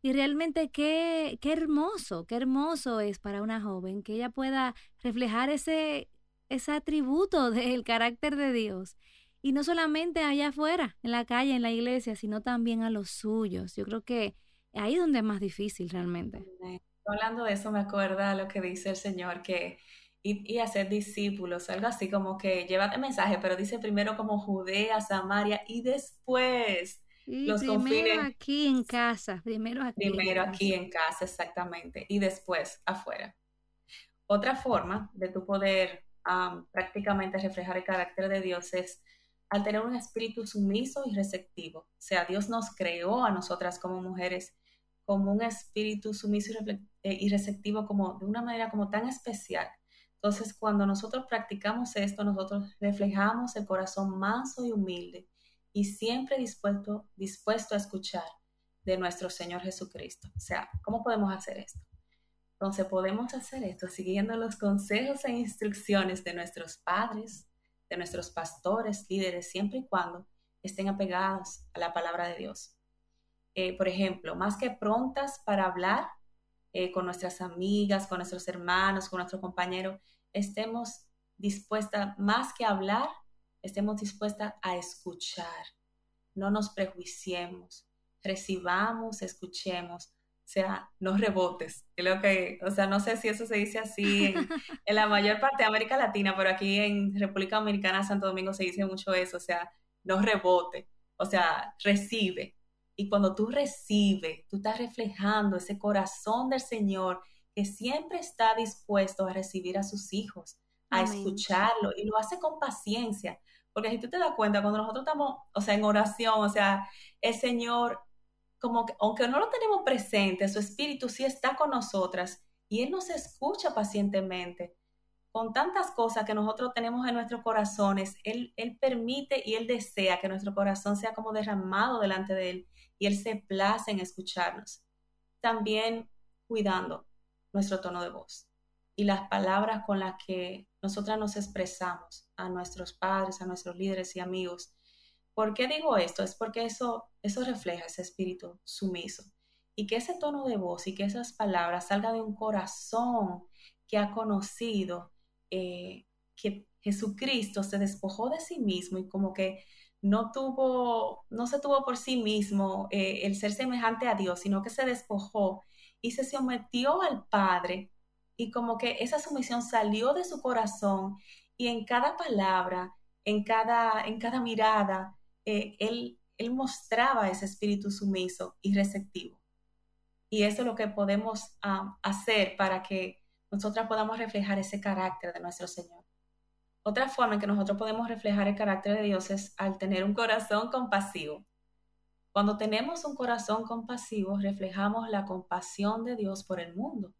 Y realmente qué, qué hermoso, qué hermoso es para una joven que ella pueda reflejar ese, ese atributo del carácter de Dios. Y no solamente allá afuera, en la calle, en la iglesia, sino también a los suyos. Yo creo que ahí es donde es más difícil realmente. Hablando de eso, me acuerda lo que dice el Señor, que y, y hacer discípulos, algo así como que llévate mensaje, pero dice primero como Judea, Samaria y después Y los primero confines. aquí en casa, primero aquí. en casa. aquí en casa, exactamente, y después afuera. Otra forma de tu poder am, prácticamente reflejar el carácter de Dios es al tener un espíritu sumiso y receptivo. O sea, Dios nos creó a nosotras como mujeres como un espíritu sumiso y, eh, y receptivo como de una manera como tan especial. Entonces, cuando nosotros practicamos esto, nosotros reflejamos el corazón manso y humilde y siempre dispuesto, dispuesto a escuchar de nuestro Señor Jesucristo. O sea, ¿cómo podemos hacer esto? Entonces podemos hacer esto siguiendo los consejos e instrucciones de nuestros padres, de nuestros pastores, líderes, siempre y cuando estén apegados a la palabra de Dios. Eh, por ejemplo, más que prontas para hablar eh, con nuestras amigas, con nuestros hermanos, con nuestros compañeros, estemos dispuestas, más que hablar, estemos dispuestas a escuchar. No nos prejuiciemos, recibamos, escuchemos. O sea, no rebotes. Creo que, o sea, no sé si eso se dice así en, en la mayor parte de América Latina, pero aquí en República Dominicana, Santo Domingo, se dice mucho eso. O sea, no rebote. O sea, recibe. Y cuando tú recibes, tú estás reflejando ese corazón del Señor que siempre está dispuesto a recibir a sus hijos, a Amén. escucharlo y lo hace con paciencia. Porque si tú te das cuenta, cuando nosotros estamos, o sea, en oración, o sea, el Señor, como que, aunque no lo tenemos presente, su espíritu sí está con nosotras y Él nos escucha pacientemente. Con tantas cosas que nosotros tenemos en nuestros corazones, Él, Él permite y Él desea que nuestro corazón sea como derramado delante de Él y Él se place en escucharnos. También cuidando nuestro tono de voz y las palabras con las que nosotras nos expresamos a nuestros padres, a nuestros líderes y amigos. ¿Por qué digo esto? Es porque eso, eso refleja ese espíritu sumiso y que ese tono de voz y que esas palabras salgan de un corazón que ha conocido eh, que Jesucristo se despojó de sí mismo y como que no tuvo, no se tuvo por sí mismo eh, el ser semejante a Dios, sino que se despojó y se sometió al Padre y como que esa sumisión salió de su corazón y en cada palabra, en cada, en cada mirada, eh, él, él mostraba ese espíritu sumiso y receptivo. Y eso es lo que podemos um, hacer para que nosotras podamos reflejar ese carácter de nuestro Señor. Otra forma en que nosotros podemos reflejar el carácter de Dios es al tener un corazón compasivo. Cuando tenemos un corazón compasivo, reflejamos la compasión de Dios por el mundo.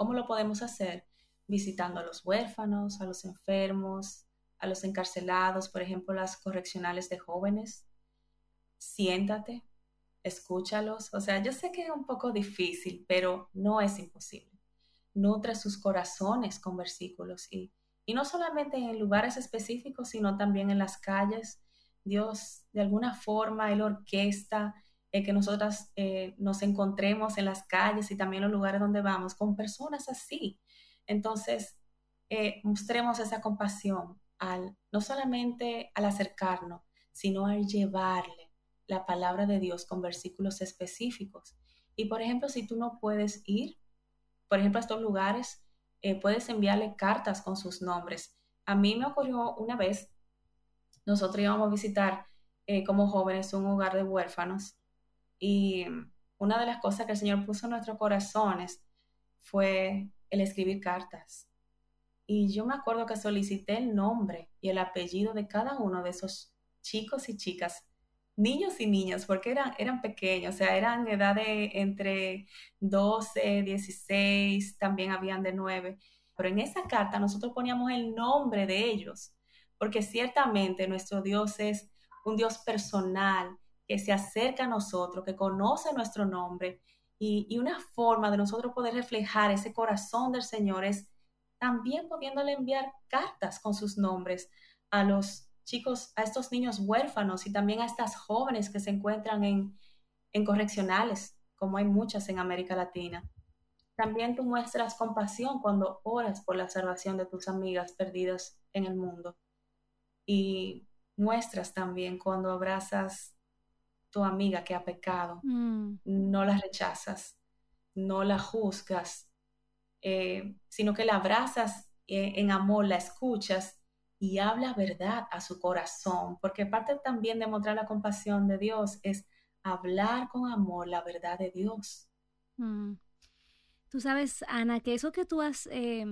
¿Cómo lo podemos hacer? Visitando a los huérfanos, a los enfermos, a los encarcelados, por ejemplo, las correccionales de jóvenes. Siéntate, escúchalos. O sea, yo sé que es un poco difícil, pero no es imposible. Nutre sus corazones con versículos y, y no solamente en lugares específicos, sino también en las calles. Dios, de alguna forma, Él orquesta eh, que nosotras eh, nos encontremos en las calles y también los lugares donde vamos con personas así. Entonces, eh, mostremos esa compasión al, no solamente al acercarnos, sino al llevarle la palabra de Dios con versículos específicos. Y por ejemplo, si tú no puedes ir, por ejemplo, a estos lugares, eh, puedes enviarle cartas con sus nombres. A mí me ocurrió una vez, nosotros íbamos a visitar como jóvenes un hogar de huérfanos y una de las cosas que el Señor puso en nuestros corazones fue el escribir cartas. Y yo me acuerdo que solicité el nombre y el apellido de cada uno de esos chicos y chicas, niños y niñas, porque eran, eran pequeños, o sea, eran edad de entre 12, 16, también habían de 9. Pero en esa carta nosotros poníamos el nombre de ellos, porque ciertamente nuestro Dios es un Dios personal, que se acerca a nosotros, que conoce nuestro nombre Y, y una forma de nosotros poder reflejar ese corazón del Señor es también pudiéndole enviar cartas con sus nombres a los chicos, a estos niños huérfanos y también a estas jóvenes que se encuentran en, en correccionales, como hay muchas en América Latina. También tú muestras compasión cuando oras por la salvación de tus amigas perdidas en el mundo. Y muestras también cuando abrazas tu amiga que ha pecado. Mm. No la rechazas, no la juzgas, eh, sino que la abrazas eh, en amor, la escuchas y habla verdad a su corazón, porque parte también de mostrar la compasión de Dios es hablar con amor la verdad de Dios. Mm. Tú sabes, Ana, que eso que tú has eh,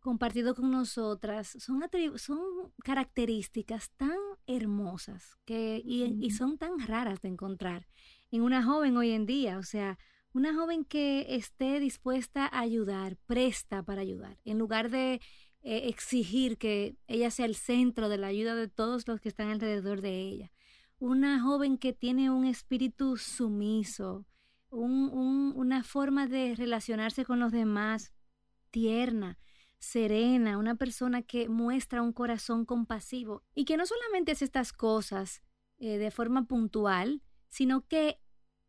compartido con nosotras son, son características tan hermosas que, y, son tan raras de encontrar en una joven hoy en día. O sea, una joven que esté dispuesta a ayudar, presta para ayudar, en lugar de eh, exigir que ella sea el centro de la ayuda de todos los que están alrededor de ella. Una joven que tiene un espíritu sumiso, un- un- una forma de relacionarse con los demás tierna, serena, una persona que muestra un corazón compasivo y que no solamente hace estas cosas eh, de forma puntual, sino que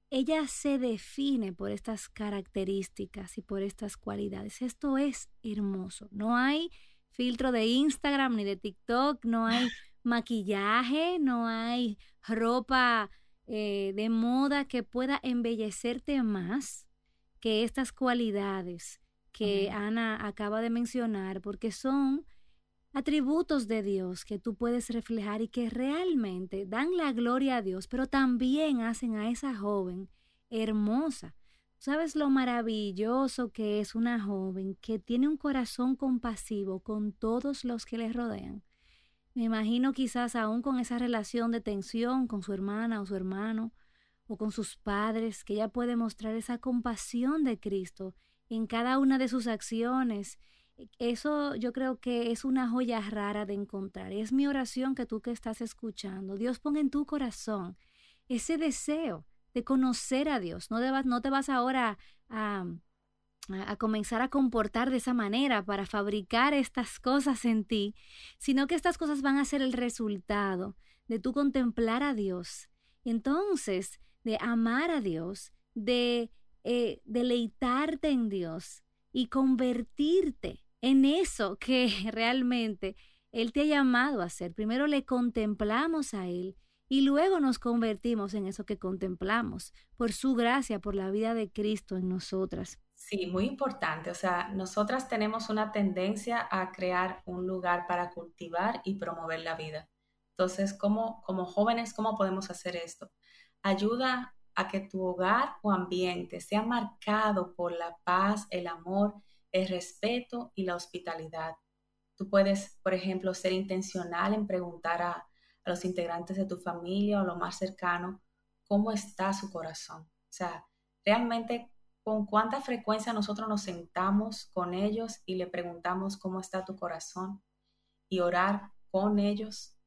ella se define por estas características y por estas cualidades. Esto es hermoso. No hay filtro de Instagram ni de TikTok, no hay maquillaje, no hay ropa eh, de moda que pueda embellecerte más que estas cualidades que Ana acaba de mencionar, porque son atributos de Dios que tú puedes reflejar y que realmente dan la gloria a Dios, pero también hacen a esa joven hermosa. ¿Sabes lo maravilloso que es una joven que tiene un corazón compasivo con todos los que le rodean? Me imagino quizás aún con esa relación de tensión con su hermana o su hermano o con sus padres, que ella puede mostrar esa compasión de Cristo en cada una de sus acciones. Eso yo creo que es una joya rara de encontrar. Es mi oración que tú que estás escuchando, Dios ponga en tu corazón ese deseo de conocer a Dios. No, debas, no te vas ahora a, a, comenzar a comportar de esa manera para fabricar estas cosas en ti, sino que estas cosas van a ser el resultado de tú contemplar a Dios. Entonces, de amar a Dios, de eh, deleitarte en Dios y convertirte en eso que realmente Él te ha llamado a hacer. Primero le contemplamos a Él y luego nos convertimos en eso que contemplamos, por su gracia, por la vida de Cristo en nosotras. Sí, muy importante. O sea, nosotras tenemos una tendencia a crear un lugar para cultivar y promover la vida. Entonces, ¿cómo, como jóvenes, cómo podemos hacer esto? Ayuda a que tu hogar o ambiente sea marcado por la paz, el amor, el respeto y la hospitalidad. Tú puedes, por ejemplo, ser intencional en preguntar a, los integrantes de tu familia o lo más cercano cómo está su corazón. O sea, realmente con cuánta frecuencia nosotros nos sentamos con ellos y le preguntamos cómo está tu corazón y orar con ellos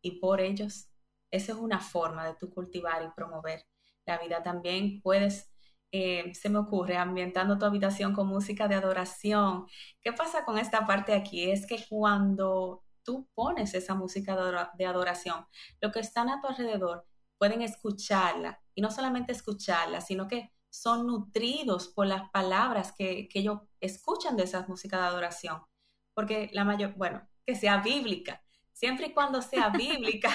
y por ellos. Esa es una forma de tú cultivar y promover la vida. También puedes, eh, se me ocurre, ambientando tu habitación con música de adoración. ¿Qué pasa con esta parte aquí? Es que cuando tú pones esa música de, adora- de adoración, lo que están a tu alrededor pueden escucharla y no solamente escucharla, sino que son nutridos por las palabras que, que ellos escuchan de esa música de adoración. Porque la mayor, bueno, que sea bíblica, siempre y cuando sea bíblica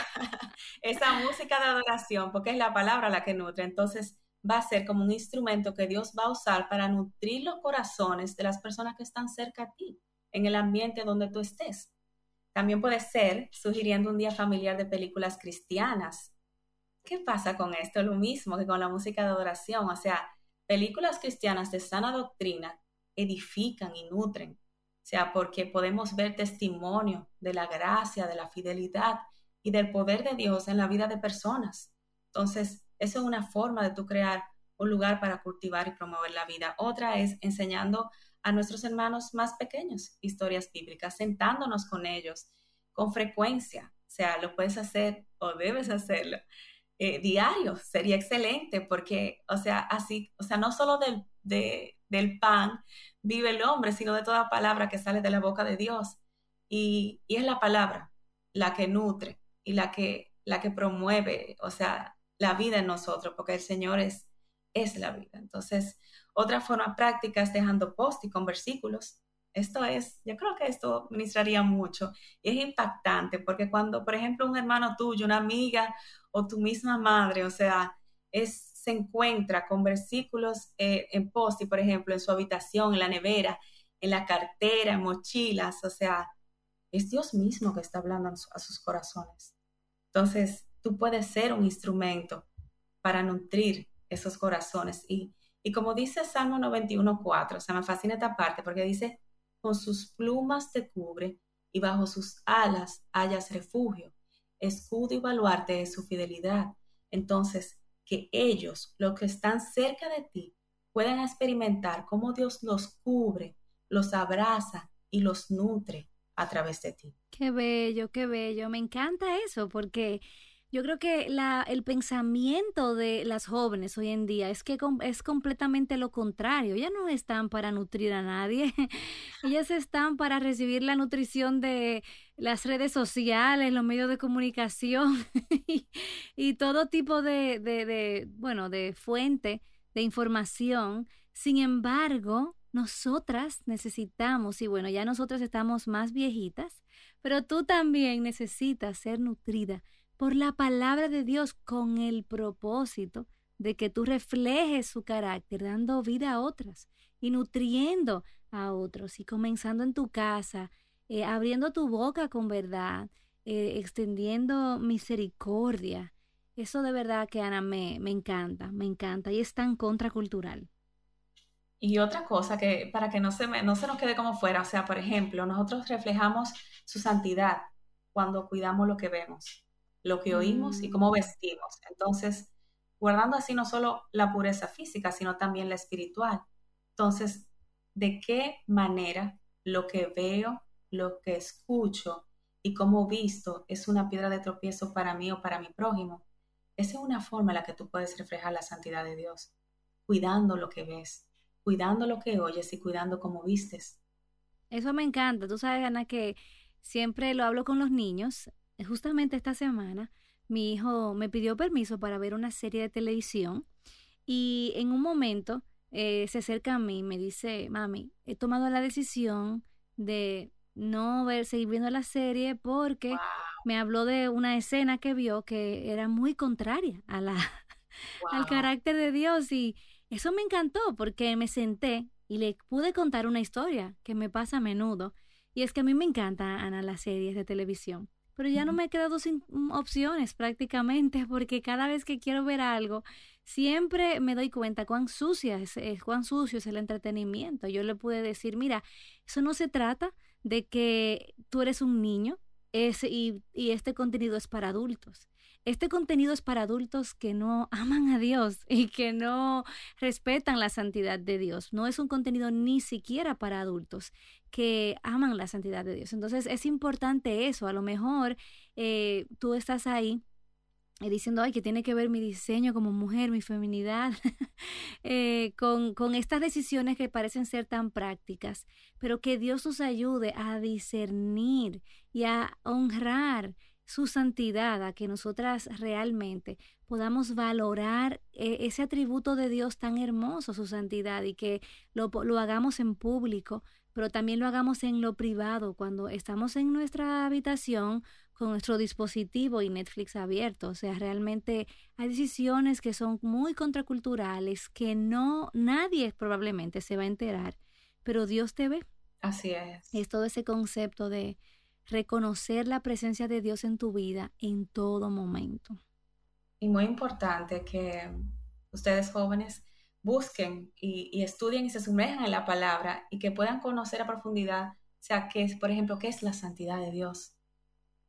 esa música de adoración, porque es la palabra la que nutre, entonces va a ser como un instrumento que Dios va a usar para nutrir los corazones de las personas que están cerca a ti, en el ambiente donde tú estés. También puede ser sugiriendo un día familiar de películas cristianas. ¿Qué pasa con esto? Lo mismo que con la música de adoración, o sea, películas cristianas de sana doctrina edifican y nutren, sea, porque podemos ver testimonio de la gracia, de la fidelidad y del poder de Dios en la vida de personas. Entonces, eso es una forma de tú crear un lugar para cultivar y promover la vida. Otra es enseñando a nuestros hermanos más pequeños historias bíblicas, sentándonos con ellos con frecuencia. O sea, lo puedes hacer o debes hacerlo eh, diario, sería excelente, porque, o sea, así, o sea, no solo del, de- del pan vive el hombre, sino de toda palabra que sale de la boca de Dios. Y, es la palabra la que nutre y la que, la que promueve, o sea, la vida en nosotros, porque el Señor es, es la vida. Entonces, otra forma práctica es dejando post y con versículos. Esto es, yo creo que esto ministraría mucho y es impactante porque cuando, por ejemplo, un hermano tuyo, una amiga o tu misma madre, o sea, es, se encuentra con versículos eh, en post por ejemplo, en su habitación, en la nevera, en la cartera, en mochilas, o sea, es Dios mismo que está hablando a, su- a sus corazones. Entonces, tú puedes ser un instrumento para nutrir esos corazones. Y, y como dice Salmo 91.4, o sea, me fascina esta parte porque dice, con sus plumas te cubre y bajo sus alas hallas refugio. Escudo y baluarte es su fidelidad. Entonces, que ellos, los que están cerca de ti, puedan experimentar cómo Dios los cubre, los abraza y los nutre a través de ti. Qué bello, qué bello. Me encanta eso porque yo creo que la, el pensamiento de las jóvenes hoy en día es que es completamente lo contrario. Ellas no están para nutrir a nadie. Ellas están para recibir la nutrición de las redes sociales, los medios de comunicación y, todo tipo de, bueno, de fuente de información. Sin embargo, nosotras necesitamos, y bueno, ya nosotras estamos más viejitas, pero tú también necesitas ser nutrida por la palabra de Dios con el propósito de que tú reflejes su carácter, dando vida a otras y nutriendo a otros y comenzando en tu casa, eh, abriendo tu boca con verdad, eh, extendiendo misericordia. Eso de verdad que Ana me, me encanta, me encanta y es tan contracultural. Y otra cosa que para que no se, me- no se nos quede como fuera, o sea, por ejemplo, nosotros reflejamos su santidad cuando cuidamos lo que vemos, lo que oímos y cómo Mm. vestimos. Entonces, guardando así no solo la pureza física, sino también la espiritual. Entonces, ¿de qué manera lo que veo, lo que escucho y cómo visto es una piedra de tropiezo para mí o para mi prójimo? Esa es una forma en la que tú puedes reflejar la santidad de Dios, cuidando lo que ves, cuidando lo que oyes y cuidando cómo vistes. Eso me encanta. Tú sabes, Ana, que siempre lo hablo con los niños. Justamente esta semana, mi hijo me pidió permiso para ver una serie de televisión y en un momento eh, se acerca a mí y me dice, mami, he tomado la decisión de no ver, seguir viendo la serie porque me habló de una escena que vio que era muy contraria a la, al carácter de Dios y eso me encantó porque me senté y le pude contar una historia que me pasa a menudo y es que a mí me encanta Ana las series de televisión pero ya no me he quedado sin mm, opciones prácticamente porque cada vez que quiero ver algo siempre me doy cuenta cuán sucia es, es- cuán sucio es el entretenimiento. Yo le pude decir mira eso no se trata de que tú eres un niño es, y, y este contenido es para adultos. Este contenido es para adultos que no aman a Dios y que no respetan la santidad de Dios. No es un contenido ni siquiera para adultos que aman la santidad de Dios. Entonces es importante eso. A lo mejor eh, tú estás ahí eh, diciendo, ay, que tiene que ver mi diseño como mujer, mi feminidad, eh, con, con estas decisiones que parecen ser tan prácticas, pero que Dios nos ayude a discernir y a honrar su santidad, a que nosotras realmente podamos valorar eh, ese atributo de Dios tan hermoso, su santidad, y que lo, lo hagamos en público, pero también lo hagamos en lo privado, cuando estamos en nuestra habitación con nuestro dispositivo y Netflix abierto. O sea, realmente hay decisiones que son muy contraculturales, que no nadie probablemente se va a enterar, pero Dios te ve. Así es. Es todo ese concepto de reconocer la presencia de Dios en tu vida en todo momento. Y muy importante que ustedes jóvenes busquen y, estudien y se sumerjan en la palabra y que puedan conocer a profundidad, o sea, qué es, por ejemplo, qué es la santidad de Dios.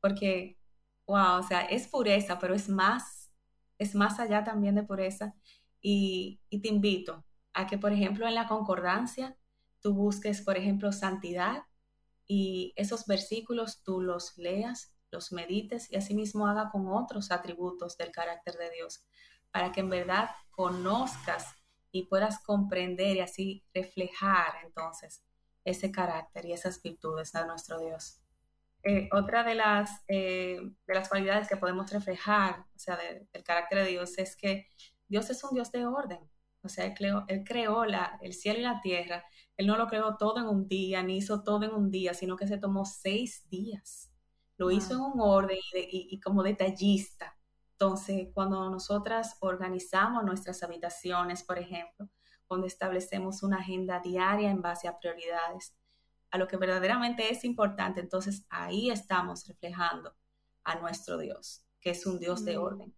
Porque, wow, o sea, es pureza, pero es más, es más allá también de pureza. Y, y te invito a que, por ejemplo, en la concordancia, tú busques, por ejemplo, santidad y esos versículos tú los leas, los medites y asimismo haga con otros atributos del carácter de Dios, para que en verdad conozcas y puedas comprender y así reflejar entonces ese carácter y esas virtudes de nuestro Dios. Eh, otra de las, eh, de las cualidades que podemos reflejar, o sea, del carácter de Dios, es que Dios es un Dios de orden. O sea, Él creó, él creó la, el cielo y la tierra. Él no lo creó todo en un día, ni hizo todo en un día, sino que se tomó seis días. Lo hizo en un orden y, y como detallista. Entonces, cuando nosotras organizamos nuestras habitaciones, por ejemplo, cuando establecemos una agenda diaria en base a prioridades, a lo que verdaderamente es importante, entonces ahí estamos reflejando a nuestro Dios, que es un Dios de Mm. orden.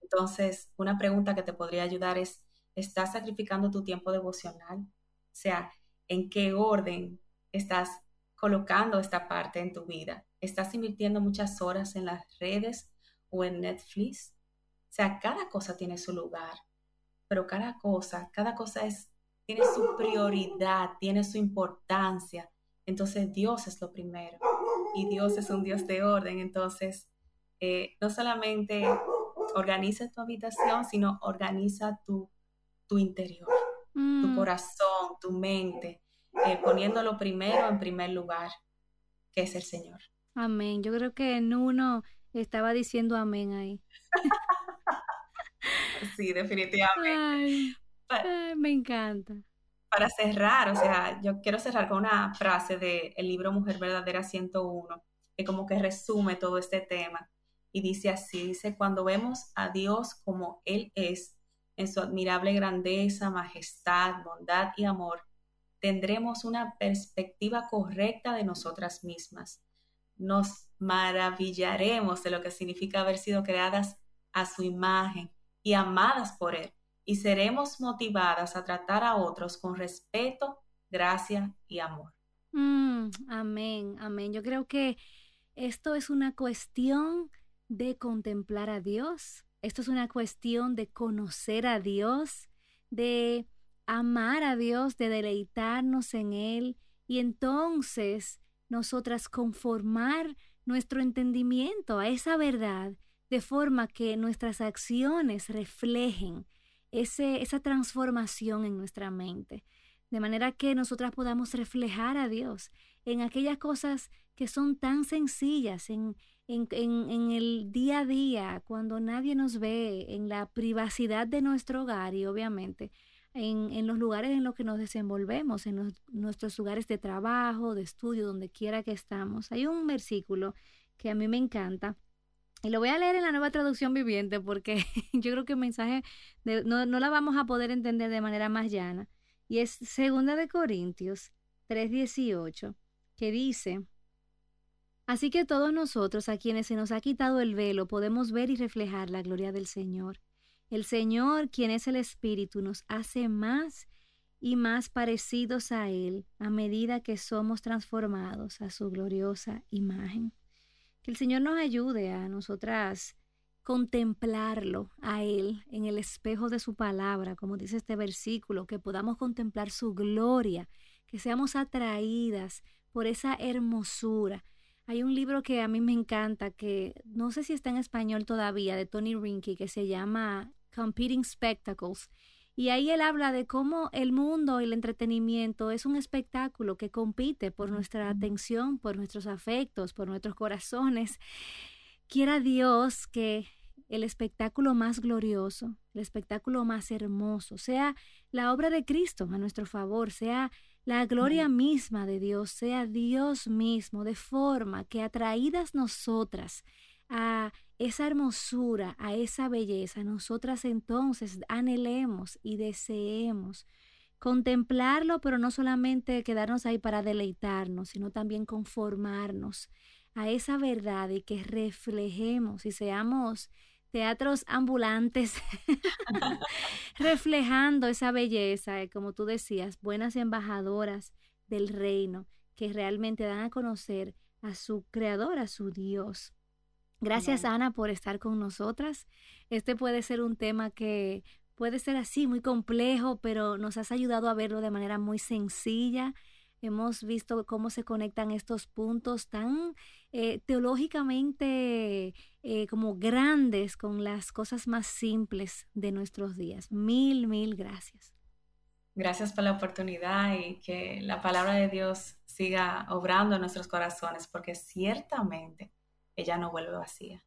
Entonces, una pregunta que te podría ayudar es, ¿estás sacrificando tu tiempo devocional? O sea, ¿en qué orden estás colocando esta parte en tu vida? ¿Estás invirtiendo muchas horas en las redes o en Netflix? O sea, cada cosa tiene su lugar, pero cada cosa, cada cosa es, tiene su prioridad, tiene su importancia. Entonces Dios es lo primero y Dios es un Dios de orden. Entonces, eh, no solamente organiza tu habitación, sino organiza tu, tu interior, tu Mm, corazón, tu mente, eh, poniéndolo primero en primer lugar, que es el Señor. amén. Yo creo que Nuno estaba diciendo amén ahí. Sí, definitivamente. Ay, Pa- ay, me encanta. para cerrar, o sea, yo quiero cerrar con una frase del libro Mujer Verdadera 101, que como que resume todo este tema. Y dice así, dice, cuando vemos a Dios como Él es, en su admirable grandeza, majestad, bondad y amor, tendremos una perspectiva correcta de nosotras mismas. Nos maravillaremos de lo que significa haber sido creadas a su imagen y amadas por Él y seremos motivadas a tratar a otros con respeto, gracia y amor. Mm, amén, amén. Yo creo que esto es una cuestión de contemplar a Dios. Esto es una cuestión de conocer a Dios, de amar a Dios, de deleitarnos en Él y entonces nosotras conformar nuestro entendimiento a esa verdad de forma que nuestras acciones reflejen ese, esa transformación en nuestra mente. De manera que nosotras podamos reflejar a Dios en aquellas cosas que son tan sencillas, en, en, en, en, el día a día, cuando nadie nos ve, en la privacidad de nuestro hogar y obviamente en, en los lugares en los que nos desenvolvemos, en nuestros lugares de trabajo, de estudio, donde quiera que estamos. Hay un versículo que a mí me encanta. Y lo voy a leer en la nueva traducción viviente porque yo creo que el mensaje no, no la vamos a poder entender de manera más llana y es segunda de Corintios 3:18, que dice, Así que todos nosotros a quienes se nos ha quitado el velo podemos ver y reflejar la gloria del Señor. El Señor, quien es el Espíritu, nos hace más y más parecidos a Él a medida que somos transformados a su gloriosa imagen. Que el Señor nos ayude a nosotras contemplarlo a Él en el espejo de su palabra, como dice este versículo, que podamos contemplar su gloria, que seamos atraídas por esa hermosura. Hay un libro que a mí me encanta, que no sé si está en español todavía, de Tony Rinky, que se llama Competing Spectacles. Y ahí él habla de cómo el mundo y el entretenimiento es un espectáculo que compite por nuestra atención, por nuestros afectos, por nuestros corazones. Quiera Dios que el espectáculo más glorioso, el espectáculo más hermoso, sea la obra de Cristo a nuestro favor, sea la gloria misma de Dios, sea Dios mismo, de forma que atraídas nosotras a esa hermosura, a esa belleza, nosotras entonces anhelemos y deseemos contemplarlo, pero no solamente quedarnos ahí para deleitarnos, sino también conformarnos a esa verdad y que reflejemos y seamos teatros ambulantes reflejando esa belleza, como tú decías, buenas embajadoras del reino que realmente dan a conocer a su creador, a su Dios. Gracias Amén. Ana por estar con nosotras. Este puede ser un tema que puede ser así muy complejo, pero nos has ayudado a verlo de manera muy sencilla, hemos visto cómo se conectan estos puntos tan eh, teológicamente eh, como grandes con las cosas más simples de nuestros días. Mil, mil gracias. Gracias por la oportunidad y que la palabra de Dios siga obrando en nuestros corazones, porque ciertamente ella no vuelve vacía.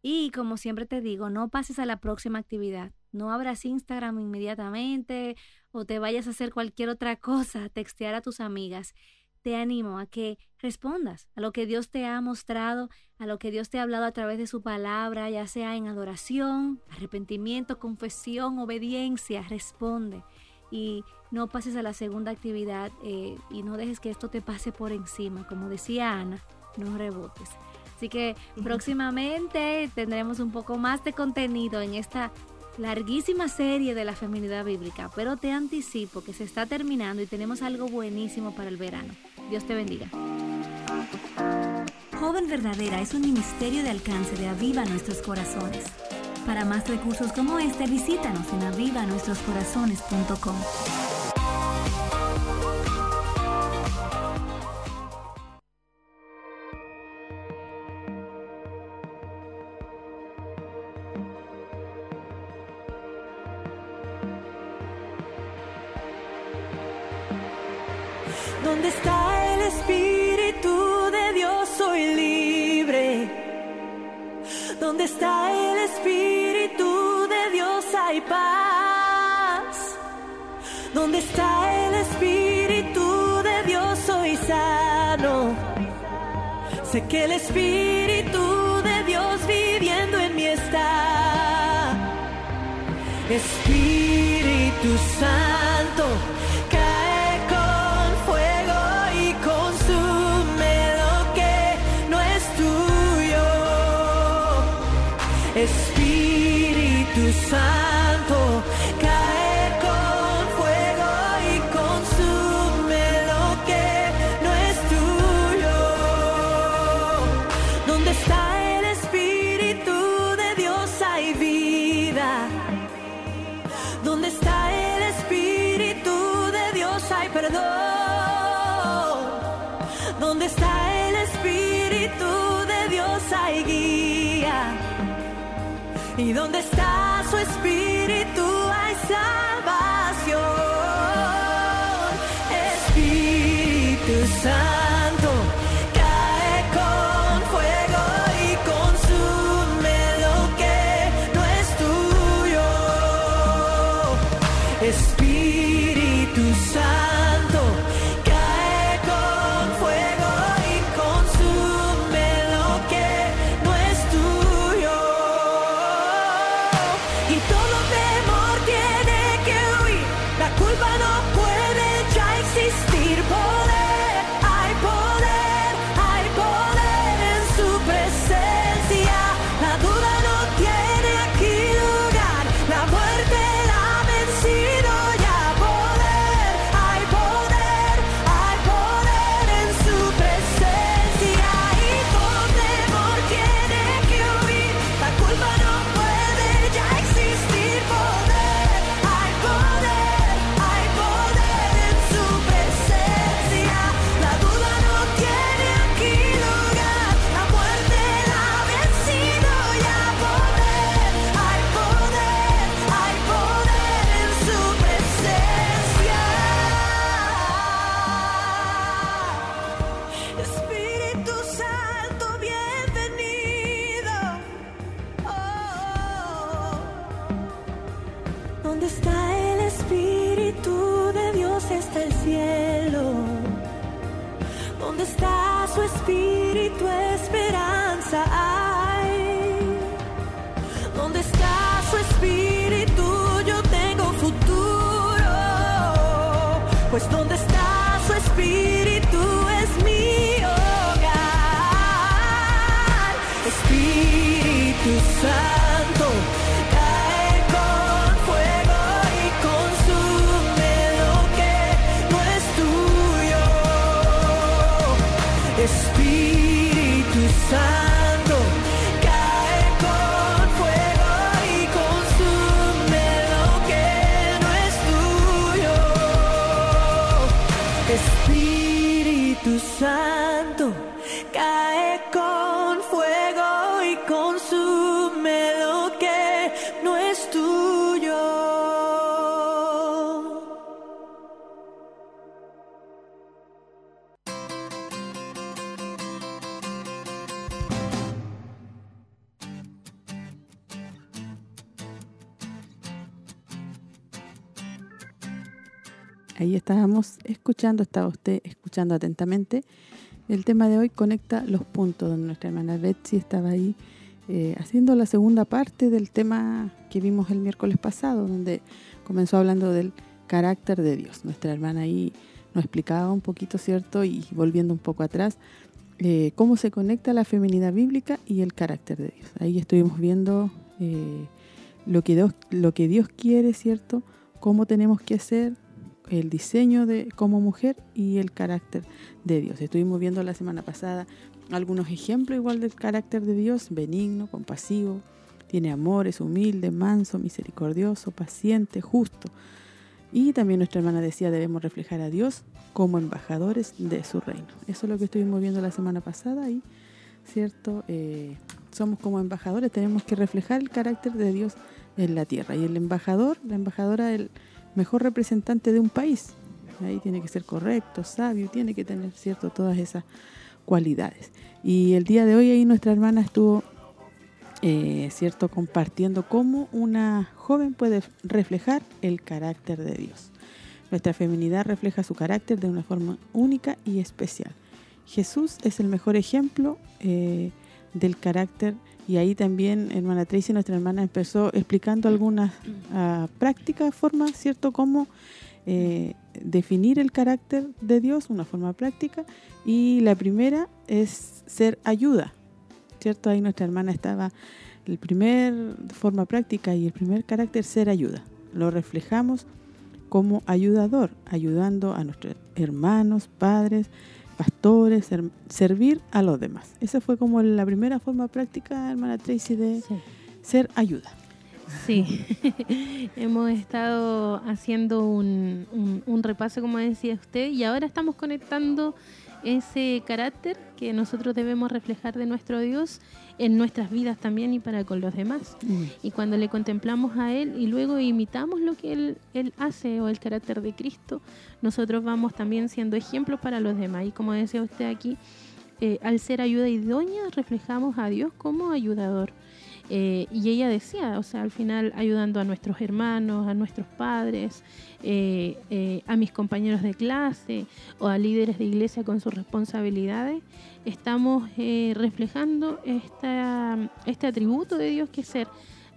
Y como siempre te digo, no pases a la próxima actividad. No abras Instagram inmediatamente o te vayas a hacer cualquier otra cosa, textear a tus amigas. Te animo a que respondas a lo que Dios te ha mostrado, a lo que Dios te ha hablado a través de su palabra, ya sea en adoración, arrepentimiento, confesión, obediencia. Responde y no pases a la segunda actividad eh, y no dejes que esto te pase por encima. Como decía Ana, no rebotes. Así que próximamente tendremos un poco más de contenido en esta larguísima serie de la feminidad bíblica, pero te anticipo que se está terminando y tenemos algo buenísimo para el verano. Dios te bendiga. Joven Verdadera es un ministerio de alcance de Aviva Nuestros Corazones. Para más recursos como este, visítanos en avivanuestroscorazones.com. ¿Y dónde está su Espíritu? Hay salvación. Espíritu Santo, escuchando, estaba usted escuchando atentamente. El tema de hoy conecta los puntos, donde nuestra hermana Betsy estaba ahí eh, haciendo la segunda parte del tema que vimos el miércoles pasado, donde comenzó hablando del carácter de Dios. Nuestra hermana ahí nos explicaba un poquito, ¿cierto? Y volviendo un poco atrás, eh, cómo se conecta la feminidad bíblica y el carácter de Dios. Ahí estuvimos viendo eh, lo, que Dios, lo que Dios quiere, ¿cierto? Cómo tenemos que hacer, el diseño de como mujer y el carácter de Dios. Estuvimos viendo la semana pasada algunos ejemplos igual del carácter de Dios, benigno, compasivo, tiene amor, es humilde, manso, misericordioso, paciente, justo. Y también nuestra hermana decía, debemos reflejar a Dios como embajadores de su reino. Eso es lo que estuvimos viendo la semana pasada y, ¿cierto? Eh, somos como embajadores, tenemos que reflejar el carácter de Dios en la tierra. Y el embajador, la embajadora, el mejor representante de un país. Ahí tiene que ser correcto, sabio, tiene que tener cierto todas esas cualidades. Y el día de hoy ahí nuestra hermana estuvo eh, cierto compartiendo cómo una joven puede reflejar el carácter de Dios. Nuestra feminidad refleja su carácter de una forma única y especial. Jesús es el mejor ejemplo eh, del carácter y ahí también, hermana Tracy, nuestra hermana, empezó explicando algunas uh, prácticas, formas, ¿cierto? Cómo eh, definir el carácter de Dios, una forma práctica. Y la primera es ser ayuda, ¿cierto? Ahí nuestra hermana estaba, el primer forma práctica y el primer carácter, ser ayuda. Lo reflejamos como ayudador, ayudando a nuestros hermanos, padres, pastores, ser, servir a los demás. Esa fue como la primera forma práctica, hermana Tracy, de Sí. ser ayuda. Sí, hemos estado haciendo un, un- un repaso, como decía usted, y ahora estamos conectando ese carácter que nosotros debemos reflejar de nuestro Dios en nuestras vidas también y para con los demás. Y cuando le contemplamos a Él y luego imitamos lo que Él, él hace o el carácter de Cristo, nosotros vamos también siendo ejemplos para los demás. Y como decía usted aquí, eh, al ser ayuda idónea, reflejamos a Dios como ayudador. Eh, y ella decía, o sea, al final ayudando a nuestros hermanos, a nuestros padres, eh, eh, a mis compañeros de clase o a líderes de iglesia con sus responsabilidades, estamos reflejando esta, este atributo de Dios que es ser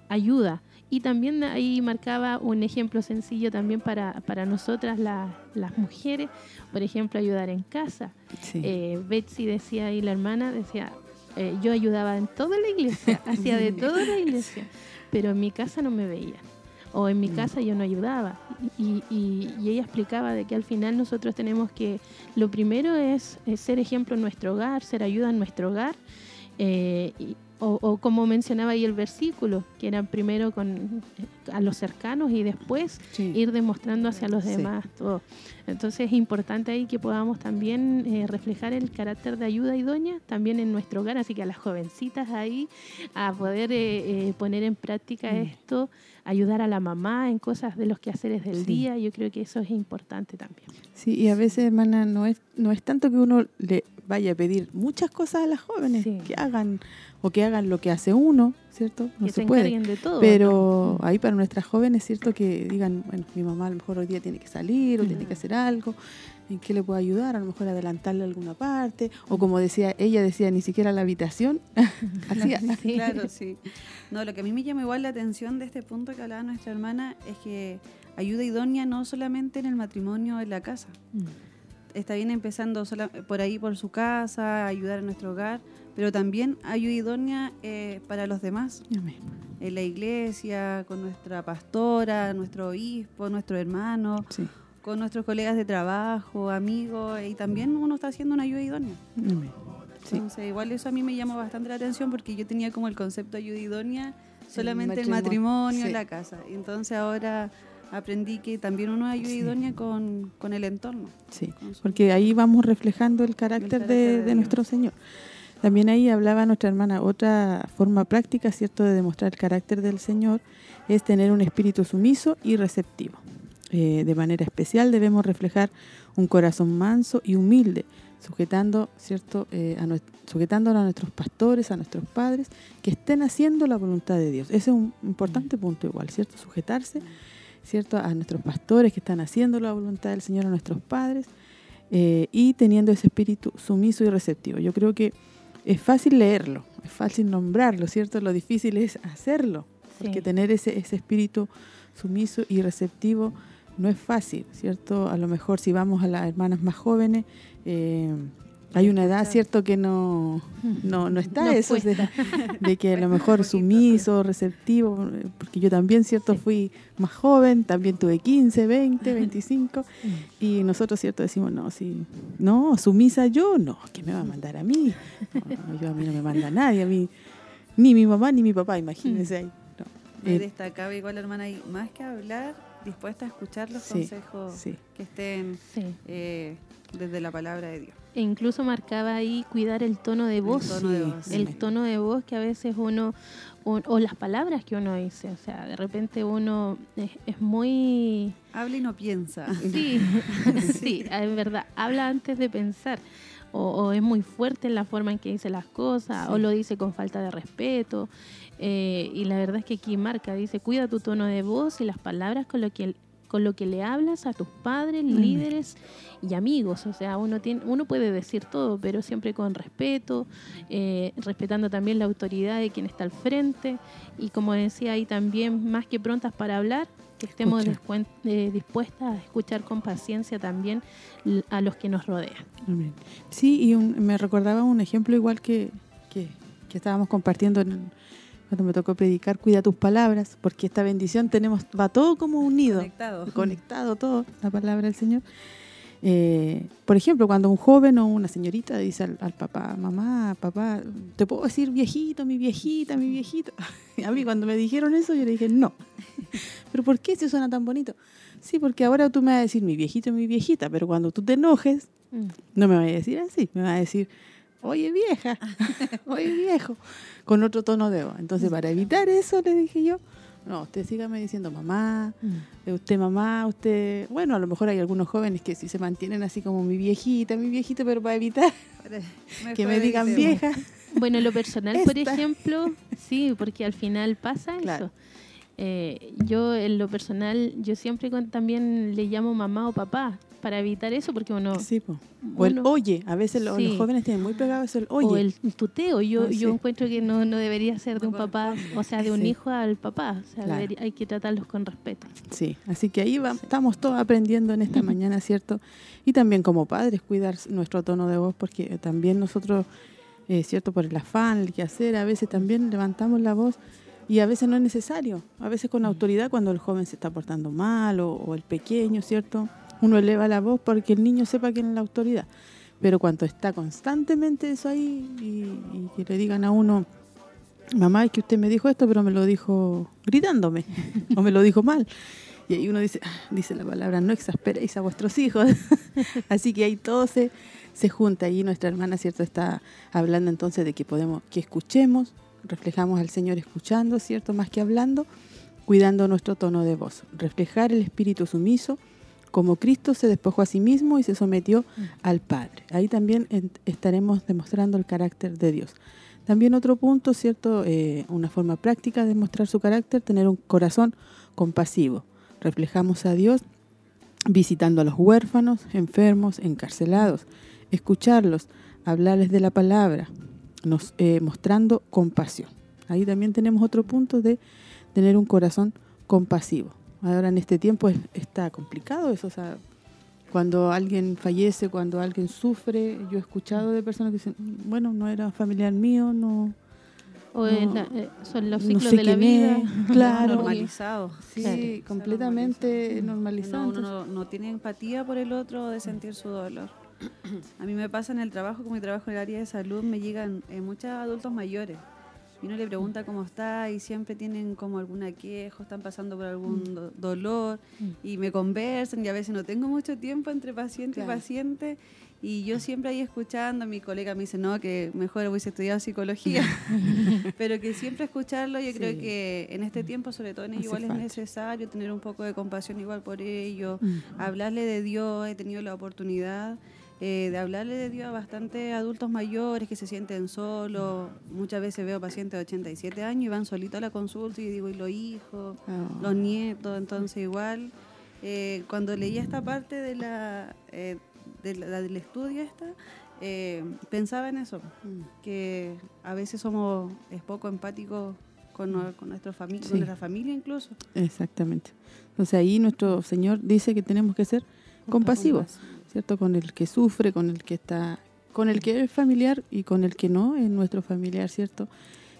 ayuda. Y también ahí marcaba un ejemplo sencillo también para, para nosotras la- las mujeres, por ejemplo, ayudar en casa. Sí. Betsy decía ahí, la hermana, decía, eh, yo ayudaba en toda la iglesia, hacía de toda la iglesia, pero en mi casa no me veían. O en mi casa yo no ayudaba. Y, y- y ella explicaba de que al final nosotros tenemos que, lo primero es, es ser ejemplo en nuestro hogar, ser ayuda en nuestro hogar. eh, y- o, o como mencionaba ahí el versículo, que era primero con a los cercanos y después Sí. ir demostrando hacia los Sí. demás todo. Entonces es importante ahí que podamos también eh, reflejar el carácter de ayuda idónea también en nuestro hogar, así que a las jovencitas ahí a poder eh, eh, poner en práctica Mm. esto, ayudar a la mamá en cosas de los quehaceres del Sí. día, yo creo que eso es importante también. Sí, y a veces, hermana, no es, no es tanto que uno le vaya a pedir muchas cosas a las jóvenes Sí. que hagan o que hagan lo que hace uno, ¿cierto? No que se, se puede. de todo. Pero ¿no? ahí para nuestras jóvenes, ¿cierto? Que digan, bueno, mi mamá a lo mejor hoy día tiene que salir o tiene que hacer algo, ¿en qué le puedo ayudar? A lo mejor adelantarle alguna parte, o como decía, ella decía, ni siquiera la habitación, hacía. Sí. Claro, sí. No, lo que a mí me llama igual la atención de este punto que hablaba nuestra hermana es que ayuda idónea no solamente en el matrimonio o en la casa. Está bien empezando sola- por ahí, por su casa, ayudar en nuestro hogar, pero también ayuda idónea eh, para los demás. Amén. En la iglesia, con nuestra pastora, nuestro obispo, nuestro hermano, Sí, con nuestros colegas de trabajo, amigos, y también uno está haciendo una ayuda idónea. amén. Sí. Entonces, igual eso a mí me llama bastante la atención porque yo tenía como el concepto de ayuda idónea solamente el matrimonio, matrimonio, sí. en la casa. Entonces ahora aprendí que también uno ayuda Sí. idónea con, con el entorno. Sí, porque ahí vamos reflejando el carácter, carácter de, de nuestro Señor. También ahí hablaba nuestra hermana, otra forma práctica, ¿cierto?, de demostrar el carácter del Señor es tener un espíritu sumiso y receptivo. Eh, de manera especial debemos reflejar un corazón manso y humilde, sujetando, ¿cierto?, eh, a sujetándolo a nuestros pastores, a nuestros padres, que estén haciendo la voluntad de Dios. Ese es un importante punto igual, ¿cierto? Sujetarse, ¿cierto?, a nuestros pastores que están haciendo la voluntad del Señor, a nuestros padres, eh, y teniendo ese espíritu sumiso y receptivo. Yo creo que es fácil leerlo, es fácil nombrarlo, ¿cierto? Lo difícil es hacerlo, porque tener ese, ese espíritu sumiso y receptivo no es fácil, ¿cierto? A lo mejor si vamos a las hermanas más jóvenes, eh, hay una edad, ¿cierto?, que no, no, no está Nos eso de, de que a lo mejor sumiso, receptivo, porque yo también, ¿cierto?, fui más joven, también tuve 15, 20, 25, y nosotros, ¿cierto?, decimos, no, sí, no, sumisa yo, no, que me va a mandar a mí? No, yo a mí no me manda nadie, a mí, ni mi mamá ni mi papá, imagínense ahí. no. Eh, destacaba igual, hermana, y más que hablar, dispuesta a escuchar los Sí, consejos sí. que estén Sí. eh, desde la palabra de Dios. E incluso marcaba ahí cuidar el tono de voz. tono de Sí, voz. el tono de voz que a veces uno, un- o las palabras que uno dice, o sea, de repente uno es, es muy... Habla y no piensa. Sí, sí, es verdad, habla antes de pensar, o, o es muy fuerte en la forma en que dice las cosas, o lo dice con falta de respeto, eh, y la verdad es que aquí marca, dice, cuida tu tono de voz y las palabras con lo que con lo que le hablas a tus padres, Amén. líderes y amigos. O sea, uno tiene, uno puede decir todo, pero siempre con respeto, eh, respetando también la autoridad de quien está al frente. Y como decía ahí también, más que prontas para hablar, que estemos eh, dispuestas a escuchar con paciencia también a los que nos rodean. Amén. Sí, y un- me recordaba un ejemplo igual que, que, que estábamos compartiendo en- cuando me tocó predicar, cuida tus palabras, porque esta bendición tenemos, va todo como unido, Conectado. conectado todo, la palabra del Señor. Eh, por ejemplo, cuando un joven o una señorita dice al, al papá, mamá, papá, ¿te puedo decir viejito, mi viejita, mi viejito? A mí cuando me dijeron eso yo le dije, no. ¿Pero por qué si suena tan bonito? Sí, porque ahora tú me vas a decir mi viejito, mi viejita, pero cuando tú te enojes, Mm. no me vas a decir así, me vas a decir, oye vieja, oye viejo, con otro tono de voz. Entonces, para evitar eso, le dije yo, no, usted sígame diciendo mamá, eh, usted mamá, usted... Bueno, a lo mejor hay algunos jóvenes que sí se mantienen así como mi viejita, mi viejito, pero para evitar que me digan vieja. Bueno, en lo personal, por ejemplo, sí, porque al final pasa Claro. eso. Eh, yo en lo personal, yo siempre con- también le llamo mamá o papá para evitar eso, porque uno... Sí, po. O el uno- oye, a veces lo- Sí. los jóvenes tienen muy pegado eso, el oye. O el tuteo, yo, Ah, yo encuentro que no, no debería ser de un papá, o sea, de un Sí. hijo al papá, o sea, Claro. debería- hay que tratarlos con respeto. Sí, así que ahí va- estamos todos aprendiendo en esta mañana, ¿cierto? Y también como padres cuidar nuestro tono de voz, porque también nosotros, eh, ¿cierto? Por el afán, el quehacer, a veces también levantamos la voz y a veces no es necesario, a veces con autoridad cuando el joven se está portando mal o, o el pequeño, ¿cierto? Uno eleva la voz porque el niño sepa quién es la autoridad. Pero cuando está constantemente eso ahí y, que le digan a uno, mamá, es que usted me dijo esto, pero me lo dijo gritándome o me lo dijo mal. Y ahí uno dice, ah, dice la palabra, no exasperéis a vuestros hijos. Así que ahí todo se, se junta. Y nuestra hermana, ¿cierto? Está hablando entonces de que podemos, que escuchemos, reflejamos al Señor escuchando, ¿cierto? Más que hablando, cuidando nuestro tono de voz. Reflejar el espíritu sumiso, como Cristo se despojó a sí mismo y se sometió al Padre. Ahí también estaremos demostrando el carácter de Dios. También otro punto, ¿cierto? Eh, una forma práctica de mostrar su carácter, tener un corazón compasivo. Reflejamos a Dios visitando a los huérfanos, enfermos, encarcelados, escucharlos, hablarles de la palabra, nos, eh, mostrando compasión. Ahí también tenemos otro punto de tener un corazón compasivo. Ahora en este tiempo es- está complicado eso, o sea, cuando alguien fallece, cuando alguien sufre, yo he escuchado de personas que dicen, bueno, no era familiar mío, no, O No, en la- eh, son los no ciclos sé de la vida. es. Claro. normalizado. sí, Claro. completamente normalizado. uno no, no tiene empatía por el otro de sentir su dolor. A mí me pasa en el trabajo, como mi trabajo en el área de salud, me llegan eh, muchos adultos mayores y uno le pregunta cómo está y siempre tienen como alguna queja, están pasando por algún Mm. do- dolor y me conversan y a veces no tengo mucho tiempo entre paciente Claro. y paciente y yo siempre ahí escuchando, mi colega me dice, no, que mejor hubiese estudiado psicología, pero que siempre escucharlo, yo creo que en este tiempo, sobre todo en ellos, igual falta. es necesario tener un poco de compasión igual por ellos, Mm. hablarle de Dios, he tenido la oportunidad eh, de hablarle de Dios a bastantes adultos mayores que se sienten solos, muchas veces veo pacientes de 87 años y van solitos a la consulta y digo, ¿y los hijos? Ah. los nietos, entonces igual eh, cuando leí esta parte de la, eh, de la- del estudio esta, eh, pensaba en eso, Mm. que a veces somos es poco empáticos con, con nuestra familia, Sí. con nuestra familia incluso. Exactamente. Entonces ahí nuestro Señor dice que tenemos que ser compasivos, ¿cierto? Con el que sufre, con el que está, con el que es familiar y con el que no es nuestro familiar, ¿cierto?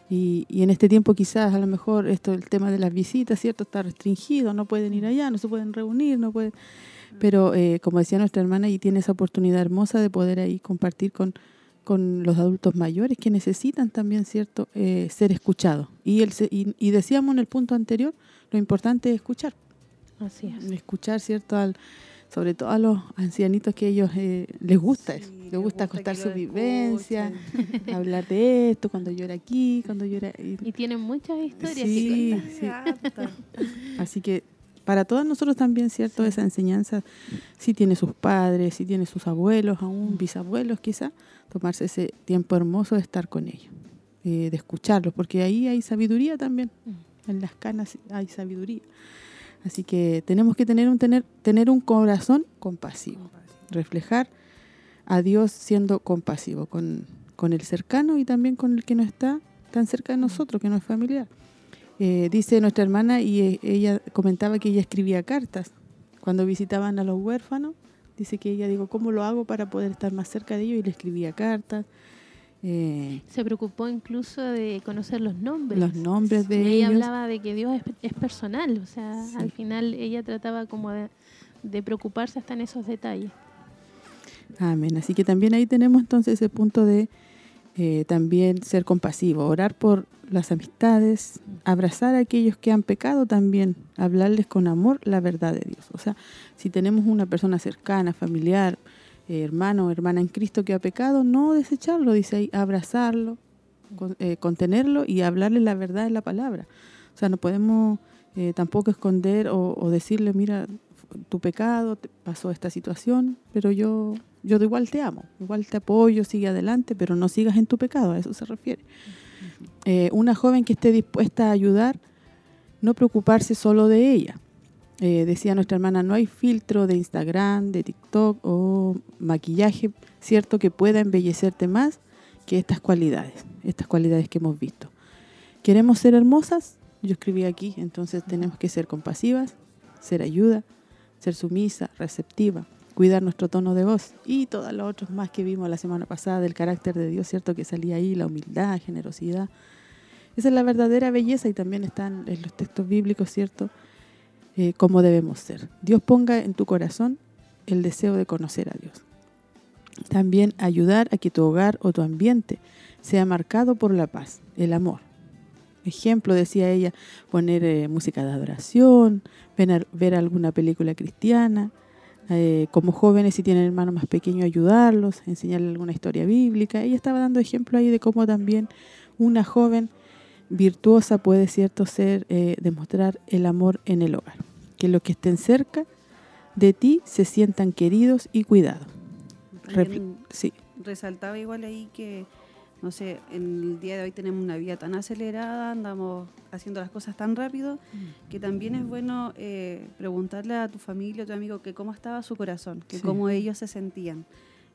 Y, y en este tiempo quizás a lo mejor esto el tema de las visitas, ¿cierto? Está restringido, no pueden ir allá, no se pueden reunir, no pueden... Pero eh, como decía nuestra hermana, y tiene esa oportunidad hermosa de poder ahí compartir con, con los adultos mayores que necesitan también, ¿cierto?, eh, ser escuchados. Y, el, se- y, y decíamos en el punto anterior, lo importante es escuchar. Así es. Escuchar, ¿cierto?, al, sobre todo a los ancianitos que ellos eh, les gusta eso, Sí, les les gusta contar su escuchen. vivencia, hablar de esto, cuando yo era aquí, cuando yo era... y- Y tienen muchas historias Sí. que contar. sí. Así que para todos nosotros también, ¿cierto? Esa enseñanza, si tiene sus padres, si tiene sus abuelos, aún bisabuelos quizá, tomarse ese tiempo hermoso de estar con ellos, eh, de escucharlos, porque ahí hay sabiduría también, en las canas hay sabiduría. Así que tenemos que tener un, tener, tener un corazón compasivo, reflejar a Dios siendo compasivo con, con el cercano y también con el que no está tan cerca de nosotros, que no es familiar. Eh, dice nuestra hermana y eh, ella comentaba que ella escribía cartas cuando visitaban a los huérfanos. Dice que ella digo, ¿cómo lo hago para poder estar más cerca de ellos? Y le escribía cartas, eh, Se preocupó incluso de conocer los nombres. los nombres de ella ellos. hablaba de que Dios es, es personal, o sea, Sí. al final ella trataba como de, de preocuparse hasta en esos detalles. Amén. Así que también ahí tenemos entonces ese punto de eh, también ser compasivo, orar por las amistades, abrazar a aquellos que han pecado también, hablarles con amor la verdad de Dios. O sea, si tenemos una persona cercana, familiar, eh, hermano o hermana en Cristo que ha pecado, no desecharlo, dice ahí, abrazarlo, con- eh, contenerlo y hablarle la verdad en la palabra. O sea, no podemos eh, tampoco esconder o, o decirle, mira, tu pecado, te pasó esta situación, pero yo, yo de igual te amo, igual te apoyo, sigue adelante, pero no sigas en tu pecado, a eso se refiere. Eh, una joven que esté dispuesta a ayudar, no preocuparse solo de ella. Eh, decía nuestra hermana, no hay filtro de Instagram, de TikTok o maquillaje, cierto, que pueda embellecerte más que estas cualidades, estas cualidades que hemos visto. ¿Queremos ser hermosas? Yo escribí aquí, entonces tenemos que ser compasivas, ser ayuda, ser sumisa, receptiva, cuidar nuestro tono de voz y todos los otros más que vimos la semana pasada del carácter de Dios, ¿cierto? Que salía ahí, la humildad, generosidad. Esa es la verdadera belleza y también están en los textos bíblicos, ¿cierto? Eh, cómo debemos ser. Dios ponga en tu corazón el deseo de conocer a Dios. También ayudar a que tu hogar o tu ambiente sea marcado por la paz, el amor. Ejemplo, decía ella, poner eh, música de adoración, ver, ver alguna película cristiana, eh, como jóvenes si tienen hermanos más pequeños ayudarlos, enseñarles alguna historia bíblica. Ella estaba dando ejemplo ahí de cómo también una joven virtuosa puede, cierto, ser, eh, demostrar el amor en el hogar. Que los que estén cerca de ti se sientan queridos y cuidados. Sí. resaltaba igual ahí que, no sé, en el día de hoy tenemos una vida tan acelerada, andamos haciendo las cosas tan rápido, que también es bueno eh, preguntarle a tu familia, a tu amigo, que cómo estaba su corazón, que Sí. cómo ellos se sentían.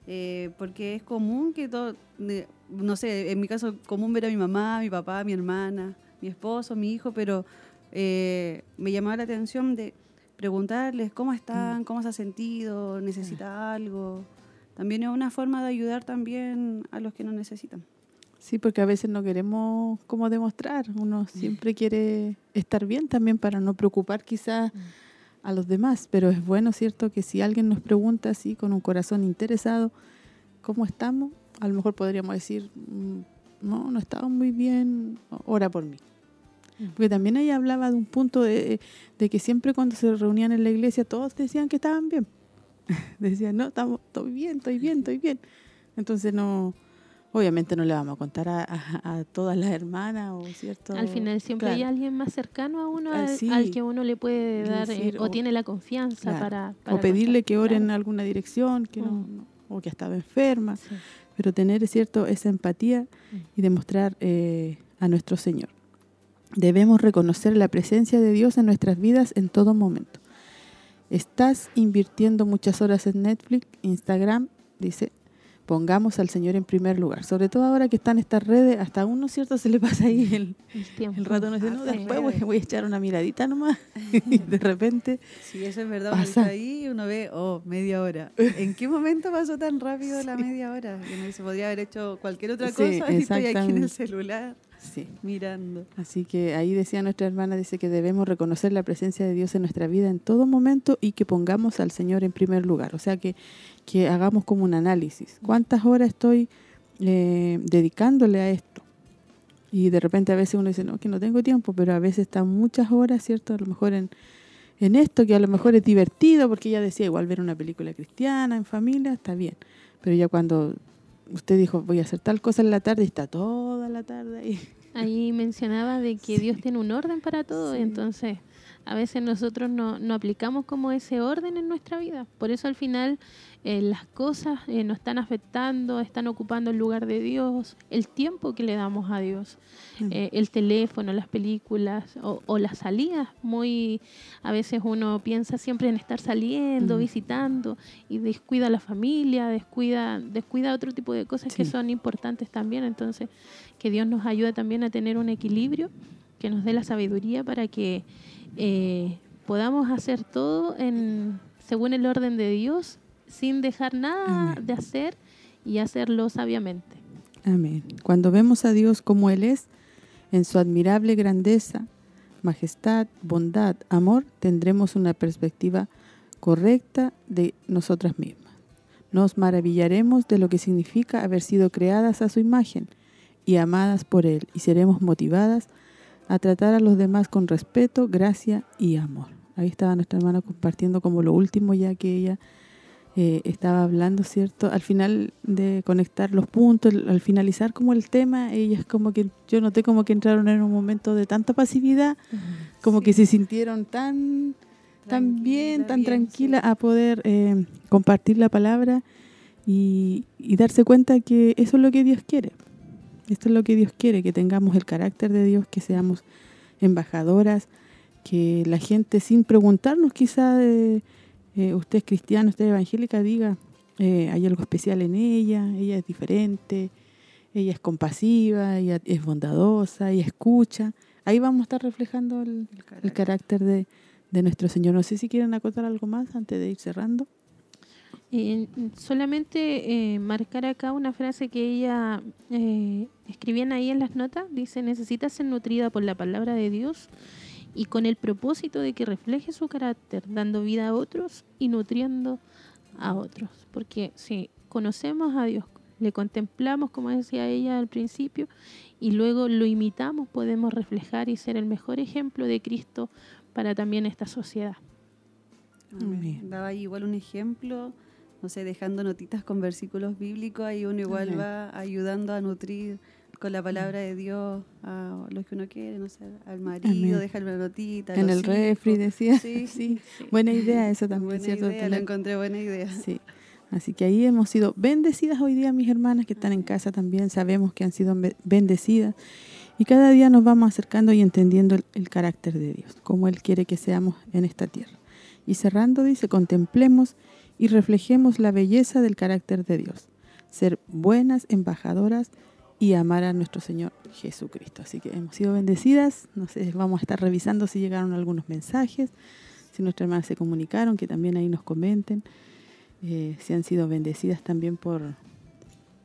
Eh, porque es común que todo, no sé, en mi caso común ver a mi mamá, mi papá, mi hermana, mi esposo, mi hijo, pero eh, me llamaba la atención de preguntarles cómo están, cómo se ha sentido, necesita algo. También es una forma de ayudar también a los que no necesitan. Sí, porque a veces no queremos como demostrar, uno siempre quiere estar bien también para no preocupar quizás a los demás, pero es bueno, ¿cierto? Que si alguien nos pregunta así con un corazón interesado, ¿cómo estamos? A lo mejor podríamos decir, mm, no, no estaba muy bien, ora por mí. Porque también ella hablaba de un punto de, de que siempre cuando se reunían en la iglesia todos decían que estaban bien. Decían, no, estamos, estoy bien, estoy bien, estoy bien. Entonces no, obviamente no le vamos a contar a, a- a todas las hermanas, o cierto. Al final siempre hay alguien más cercano a uno Ah, al, sí. al que uno le puede dar eh, o, o- tiene la confianza Claro. para, para o pedirle que oren en alguna dirección, que no, Mm. no- o que estaba enferma, Sí. pero tener cierto esa empatía Mm. y demostrar eh, a nuestro Señor. Debemos reconocer la presencia de Dios en nuestras vidas en todo momento. Estás invirtiendo muchas horas en Netflix, Instagram, dice, pongamos al Señor en primer lugar. Sobre todo ahora que están estas redes, hasta a uno, ¿cierto? Se le pasa ahí el, El el rato, no dice, no, Ah, después voy, voy a echar una miradita nomás. y de repente, Sí, eso es verdad. Uno Pasa. está ahí y uno ve, oh, media hora. ¿En qué momento pasó tan rápido la media hora? Que dice, podría haber hecho cualquier otra Sí, cosa y estoy aquí en el celular sí. mirando. Así que ahí decía nuestra hermana, dice que debemos reconocer la presencia de Dios en nuestra vida en todo momento y que pongamos al Señor en primer lugar. O sea, que, que hagamos como un análisis. ¿Cuántas horas estoy eh, dedicándole a esto? Y de repente a veces uno dice, no, que no tengo tiempo, pero a veces están muchas horas, ¿cierto? A lo mejor en, en esto, que a lo mejor es divertido, porque ella decía, igual ver una película cristiana en familia, está bien. Pero ya cuando usted dijo, voy a hacer tal cosa en la tarde, y está toda la tarde ahí. Ahí mencionaba de que Dios tiene un orden para todo, Sí. entonces a veces nosotros no, no aplicamos como ese orden en nuestra vida. Por eso al final eh, las cosas eh, nos están afectando, están ocupando el lugar de Dios, el tiempo que le damos a Dios, Mm. eh, el teléfono, las películas o, o las salidas. Muy a veces uno piensa siempre en estar saliendo, Mm. visitando y descuida a la familia, descuida, descuida otro tipo de cosas que son importantes también. Entonces que Dios nos ayude también a tener un equilibrio, que nos dé la sabiduría para que eh, podamos hacer todo en, según el orden de Dios, sin dejar nada Amén. de hacer y hacerlo sabiamente. Amén. Cuando vemos a Dios como Él es, en su admirable grandeza, majestad, bondad, amor, tendremos una perspectiva correcta de nosotras mismas. Nos maravillaremos de lo que significa haber sido creadas a su imagen y amadas por Él, y seremos motivadas a tratar a los demás con respeto, gracia y amor. Ahí estaba nuestra hermana compartiendo como lo último ya que ella eh, estaba hablando, ¿cierto? Al final de conectar los puntos, al al finalizar como el tema, ellas como que, yo noté como que entraron en un momento de tanta pasividad, como que se sintieron tan, tan bien, tan bien, tranquila sí. a poder eh, compartir la palabra y, y darse cuenta que eso es lo que Dios quiere. Esto es lo que Dios quiere, que tengamos el carácter de Dios, que seamos embajadoras, que la gente sin preguntarnos quizá de eh, usted es cristiano, usted es evangélica, diga, eh, hay algo especial en ella, ella es diferente, ella es compasiva, ella es bondadosa, ella escucha. Ahí vamos a estar reflejando el, el carácter de, de nuestro Señor. No sé si quieren acotar algo más antes de ir cerrando. Eh, solamente eh, marcar acá una frase que ella eh, escribían ahí en las notas. Dice, necesitas ser nutrida por la palabra de Dios y con el propósito de que refleje su carácter, dando vida a otros y nutriendo a otros. Porque si conocemos a Dios, le contemplamos, como decía ella al principio, y luego lo imitamos, podemos reflejar y ser el mejor ejemplo de Cristo para también esta sociedad. Amén. Daba ahí igual un ejemplo, no sé, dejando notitas con versículos bíblicos, ahí uno igual Amén. va ayudando a nutrir con la palabra de Dios a los que uno quiere, no sé, al marido, Amén. dejar una notita. en el refri decía. Sí, sí. Buena idea eso también, Buena ¿cierto? idea, lo Tener- encontré buena idea. Sí. Así que ahí hemos sido bendecidas hoy día, mis hermanas que están en casa también. Sabemos que han sido be- bendecidas. Y cada día nos vamos acercando y entendiendo el, el carácter de Dios, como Él quiere que seamos en esta tierra. Y cerrando, dice, contemplemos y reflejemos la belleza del carácter de Dios. Ser buenas embajadoras y amar a nuestro Señor Jesucristo. Así que hemos sido bendecidas. No sé, vamos a estar revisando si llegaron algunos mensajes, si nuestras hermanas se comunicaron, que también ahí nos comenten eh, si han sido bendecidas también por,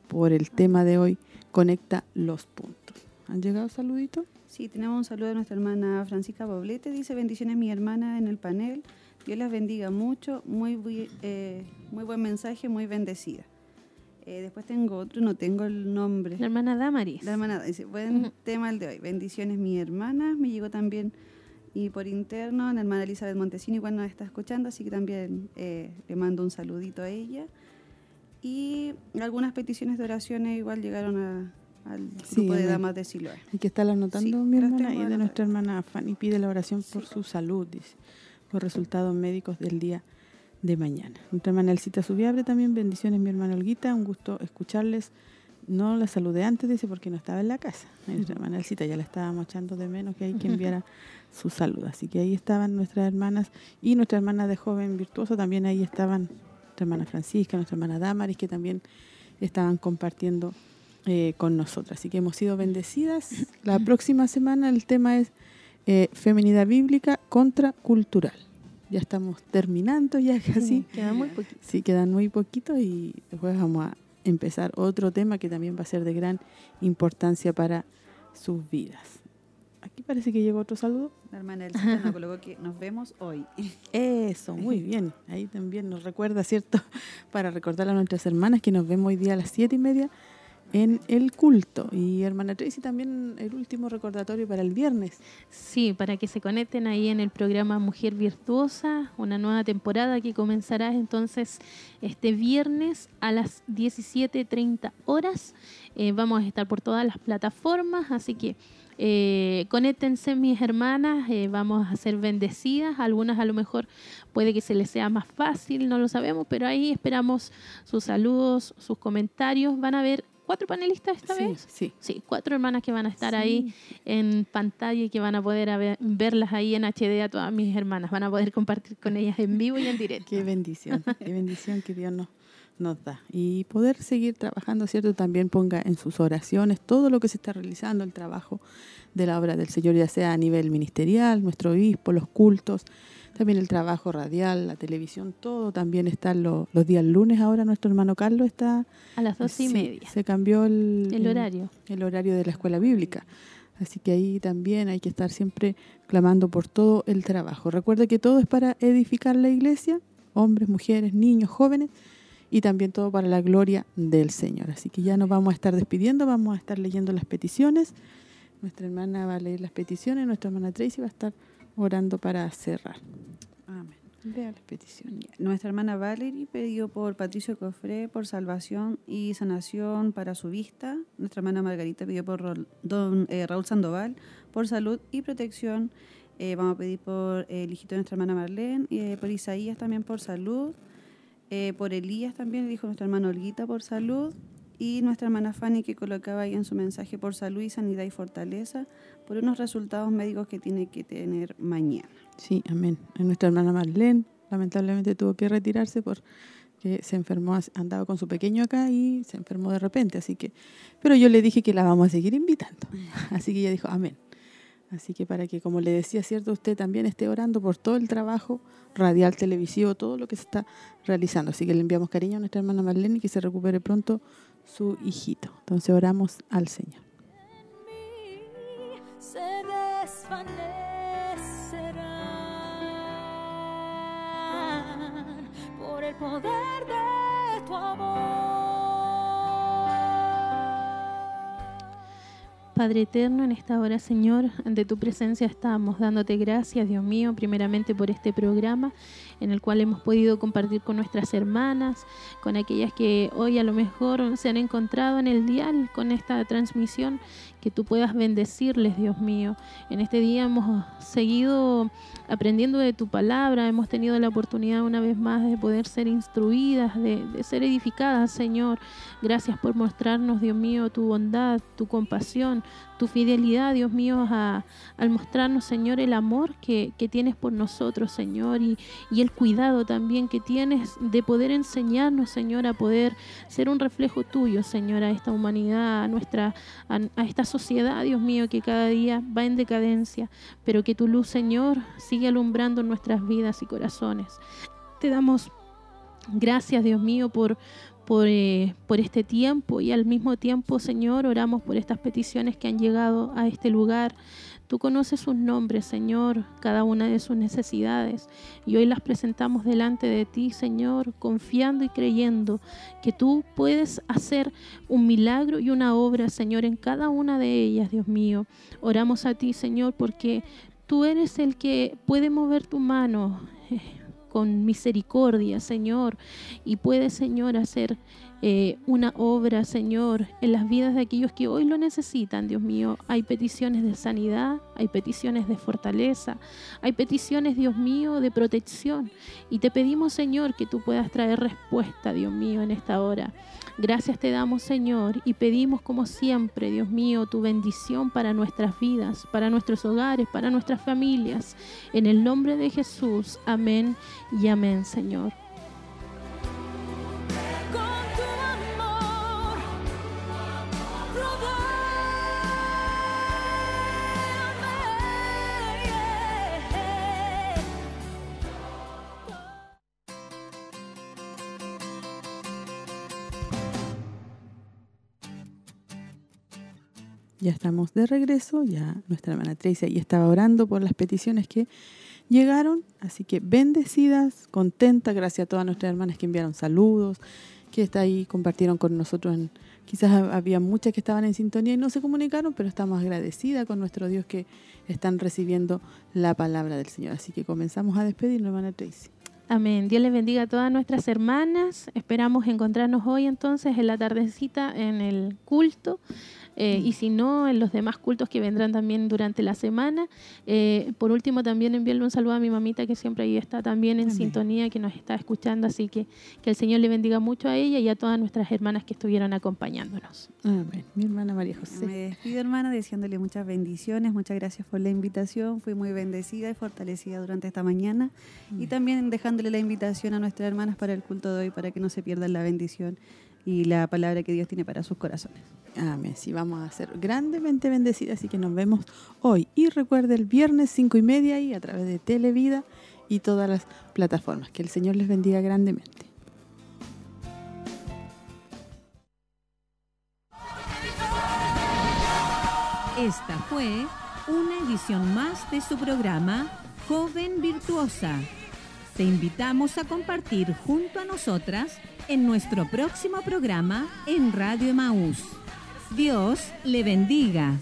por el tema de hoy, conecta los puntos. ¿Han llegado saluditos? Sí, tenemos un saludo de nuestra hermana Francisca Poblete. Dice, bendiciones mi hermana en el panel. Dios las bendiga mucho. Muy, bui- eh, muy buen mensaje, muy bendecida. Eh, después tengo otro, no tengo el nombre. La hermana Damaris. La hermana dice, buen Ujú. tema el de hoy. Bendiciones, mi hermana. Me llegó también y por interno, la hermana Elizabeth Montesini igual nos está escuchando, así que también eh, le mando un saludito a ella. Y algunas peticiones de oraciones igual llegaron a- al Sí, grupo de damas de Siloé. Hay que estarla anotando, Sí, mi hermana, y de nuestra hermana Fanny pide la oración por su salud, dice, por resultados médicos del día de mañana. Nuestra hermana Elcita Subiabre también, bendiciones, mi hermana Olguita, un gusto escucharles. No la saludé antes, dice, porque no estaba en la casa. Nuestra hermana Elcita ya la estábamos echando de menos que hay que enviara su salud. Así que ahí estaban nuestras hermanas y nuestra hermana de joven virtuoso, también ahí estaban nuestra hermana Francisca, nuestra hermana Damaris, que también estaban compartiendo eh, con nosotras. Así que hemos sido bendecidas. La próxima semana el tema es eh, feminidad bíblica contra cultural. Ya estamos terminando ya casi. Queda muy poquito. Sí, quedan muy poquitos y después vamos a empezar otro tema que también va a ser de gran importancia para sus vidas. Aquí parece que llegó otro saludo. La hermana Elcita nos colocó que nos vemos hoy. Eso, muy bien. Ahí también nos recuerda, ¿cierto? Para recordar a nuestras hermanas que nos vemos hoy día a las siete y media en el culto. Y hermana Tracy también el último recordatorio para el viernes. Sí, para que se conecten ahí en el programa Mujer Virtuosa, una nueva temporada que comenzará entonces este viernes a las 17.30 horas. Eh, vamos a estar por todas las plataformas, así que eh, mis hermanas, eh, vamos a ser bendecidas. Algunas a lo mejor puede que se les sea más fácil, no lo sabemos, pero ahí esperamos sus saludos, sus comentarios. Van a ver cuatro panelistas esta Sí, vez. sí. Sí, cuatro hermanas que van a estar ahí en pantalla y que van a poder a ver- verlas ahí en HD a todas mis hermanas. Van a poder compartir con ellas en vivo y en directo. Qué bendición, qué bendición que Dios nos, nos da. Y poder seguir trabajando, ¿cierto? También ponga en sus oraciones todo lo que se está realizando, el trabajo de la obra del Señor, ya sea a nivel ministerial, nuestro obispo, los cultos, también el trabajo radial, la televisión, todo también está los, los días lunes. Ahora nuestro hermano Carlos está... A las doce y sí, media. Se cambió el, El horario. el horario de la escuela bíblica. Así que ahí también hay que estar siempre clamando por todo el trabajo. Recuerde que todo es para edificar la iglesia, hombres, mujeres, niños, jóvenes, y también todo para la gloria del Señor. Así que ya nos vamos a estar despidiendo, vamos a estar leyendo las peticiones. Nuestra hermana va a leer las peticiones, nuestra hermana Tracy va a estar orando para cerrar. Amén. Vea las peticiones. Nuestra hermana Valerie pidió por Patricio Cofré por salvación y sanación para su vista. Nuestra hermana Margarita pidió por don, eh, Raúl Sandoval por salud y protección. Eh, vamos a pedir por el hijito de nuestra hermana Marlene, eh, por Isaías también por salud, eh, por Elías también, dijo nuestra hermana Olguita por salud, y nuestra hermana Fanny que colocaba ahí en su mensaje por salud y sanidad y fortaleza, por unos resultados médicos que tiene que tener mañana. Sí, amén. Nuestra hermana Marlene lamentablemente tuvo que retirarse porque se enfermó, andaba con su pequeño acá y se enfermó de repente, así que, pero yo le dije que la vamos a seguir invitando, así que ella dijo amén. Así que para que, como le decía, cierto, usted también esté orando por todo el trabajo radial, televisivo, todo lo que se está realizando. Así que le enviamos cariño a nuestra hermana Marlene y que se recupere pronto su hijito. Entonces oramos al Señor. Se desvanecerán por el poder de tu amor. Padre eterno, en esta hora, Señor, ante tu presencia estamos dándote gracias, Dios mío, primeramente por este programa en el cual hemos podido compartir con nuestras hermanas, con aquellas que hoy a lo mejor se han encontrado en el dial con esta transmisión, que tú puedas bendecirles, Dios mío. En este día hemos seguido aprendiendo de tu palabra, hemos tenido la oportunidad una vez más de poder ser instruidas, de, de ser edificadas, Señor. Gracias por mostrarnos, Dios mío, tu bondad, tu compasión, tu fidelidad, Dios mío, a- al mostrarnos, Señor, el amor que, que tienes por nosotros, Señor, y, y el cuidado también que tienes de poder enseñarnos, Señor, a poder ser un reflejo tuyo, Señor, a esta humanidad, a nuestra, a, a esta sociedad, Dios mío, que cada día va en decadencia, pero que tu luz, Señor, sigue alumbrando nuestras vidas y corazones. Te damos Gracias, Dios mío, por, por, eh, por este tiempo y al mismo tiempo, Señor, oramos por estas peticiones que han llegado a este lugar. Tú conoces sus nombres, Señor, cada una de sus necesidades. Y hoy las presentamos delante de ti, Señor, confiando y creyendo que tú puedes hacer un milagro y una obra, Señor, en cada una de ellas, Dios mío. Oramos a ti, Señor, porque tú eres el que puede mover tu mano con misericordia, Señor, y puede, Señor, hacer eh, una obra, Señor, en las vidas de aquellos que hoy lo necesitan, Dios mío. Hay peticiones de sanidad, hay peticiones de fortaleza, hay peticiones, Dios mío, de protección. Y te pedimos, Señor, que tú puedas traer respuesta, Dios mío, en esta hora. Gracias te damos, Señor, y pedimos como siempre, Dios mío, tu bendición para nuestras vidas, para nuestros hogares, para nuestras familias. En el nombre de Jesús, amén y amén, Señor. Ya estamos de regreso, ya nuestra hermana Tracy ahí estaba orando por las peticiones que llegaron, así que bendecidas, contentas, gracias a todas nuestras hermanas que enviaron saludos, que está ahí, compartieron con nosotros. quizás ha- había muchas que estaban en sintonía y no se comunicaron, pero estamos agradecidas con nuestro Dios que están recibiendo la palabra del Señor. Así que comenzamos a despedirnos, hermana Tracy. Amén. Dios les bendiga a todas nuestras hermanas. Esperamos encontrarnos hoy entonces en la tardecita en el culto. Eh, y si no, en los demás cultos que vendrán también durante la semana. Eh, por último, también enviarle un saludo a mi mamita que siempre ahí está también en Amén. sintonía, que nos está escuchando. Así que que el Señor le bendiga mucho a ella y a todas nuestras hermanas que estuvieron acompañándonos. Amén. Mi hermana María José. Me despido, hermana, deseándole muchas bendiciones. Muchas gracias por la invitación. Fui muy bendecida y fortalecida durante esta mañana. Y también dejándole la invitación a nuestras hermanas para el culto de hoy, para que no se pierdan la bendición y la palabra que Dios tiene para sus corazones. Amén. Sí, vamos a ser grandemente bendecidas, así que nos vemos hoy. Y recuerde el viernes cinco y media y a través de Televida y todas las plataformas. Que el Señor les bendiga grandemente. Esta fue una edición más de su programa Joven Virtuosa. Te invitamos a compartir junto a nosotras en nuestro próximo programa en Radio Emaús. Dios le bendiga.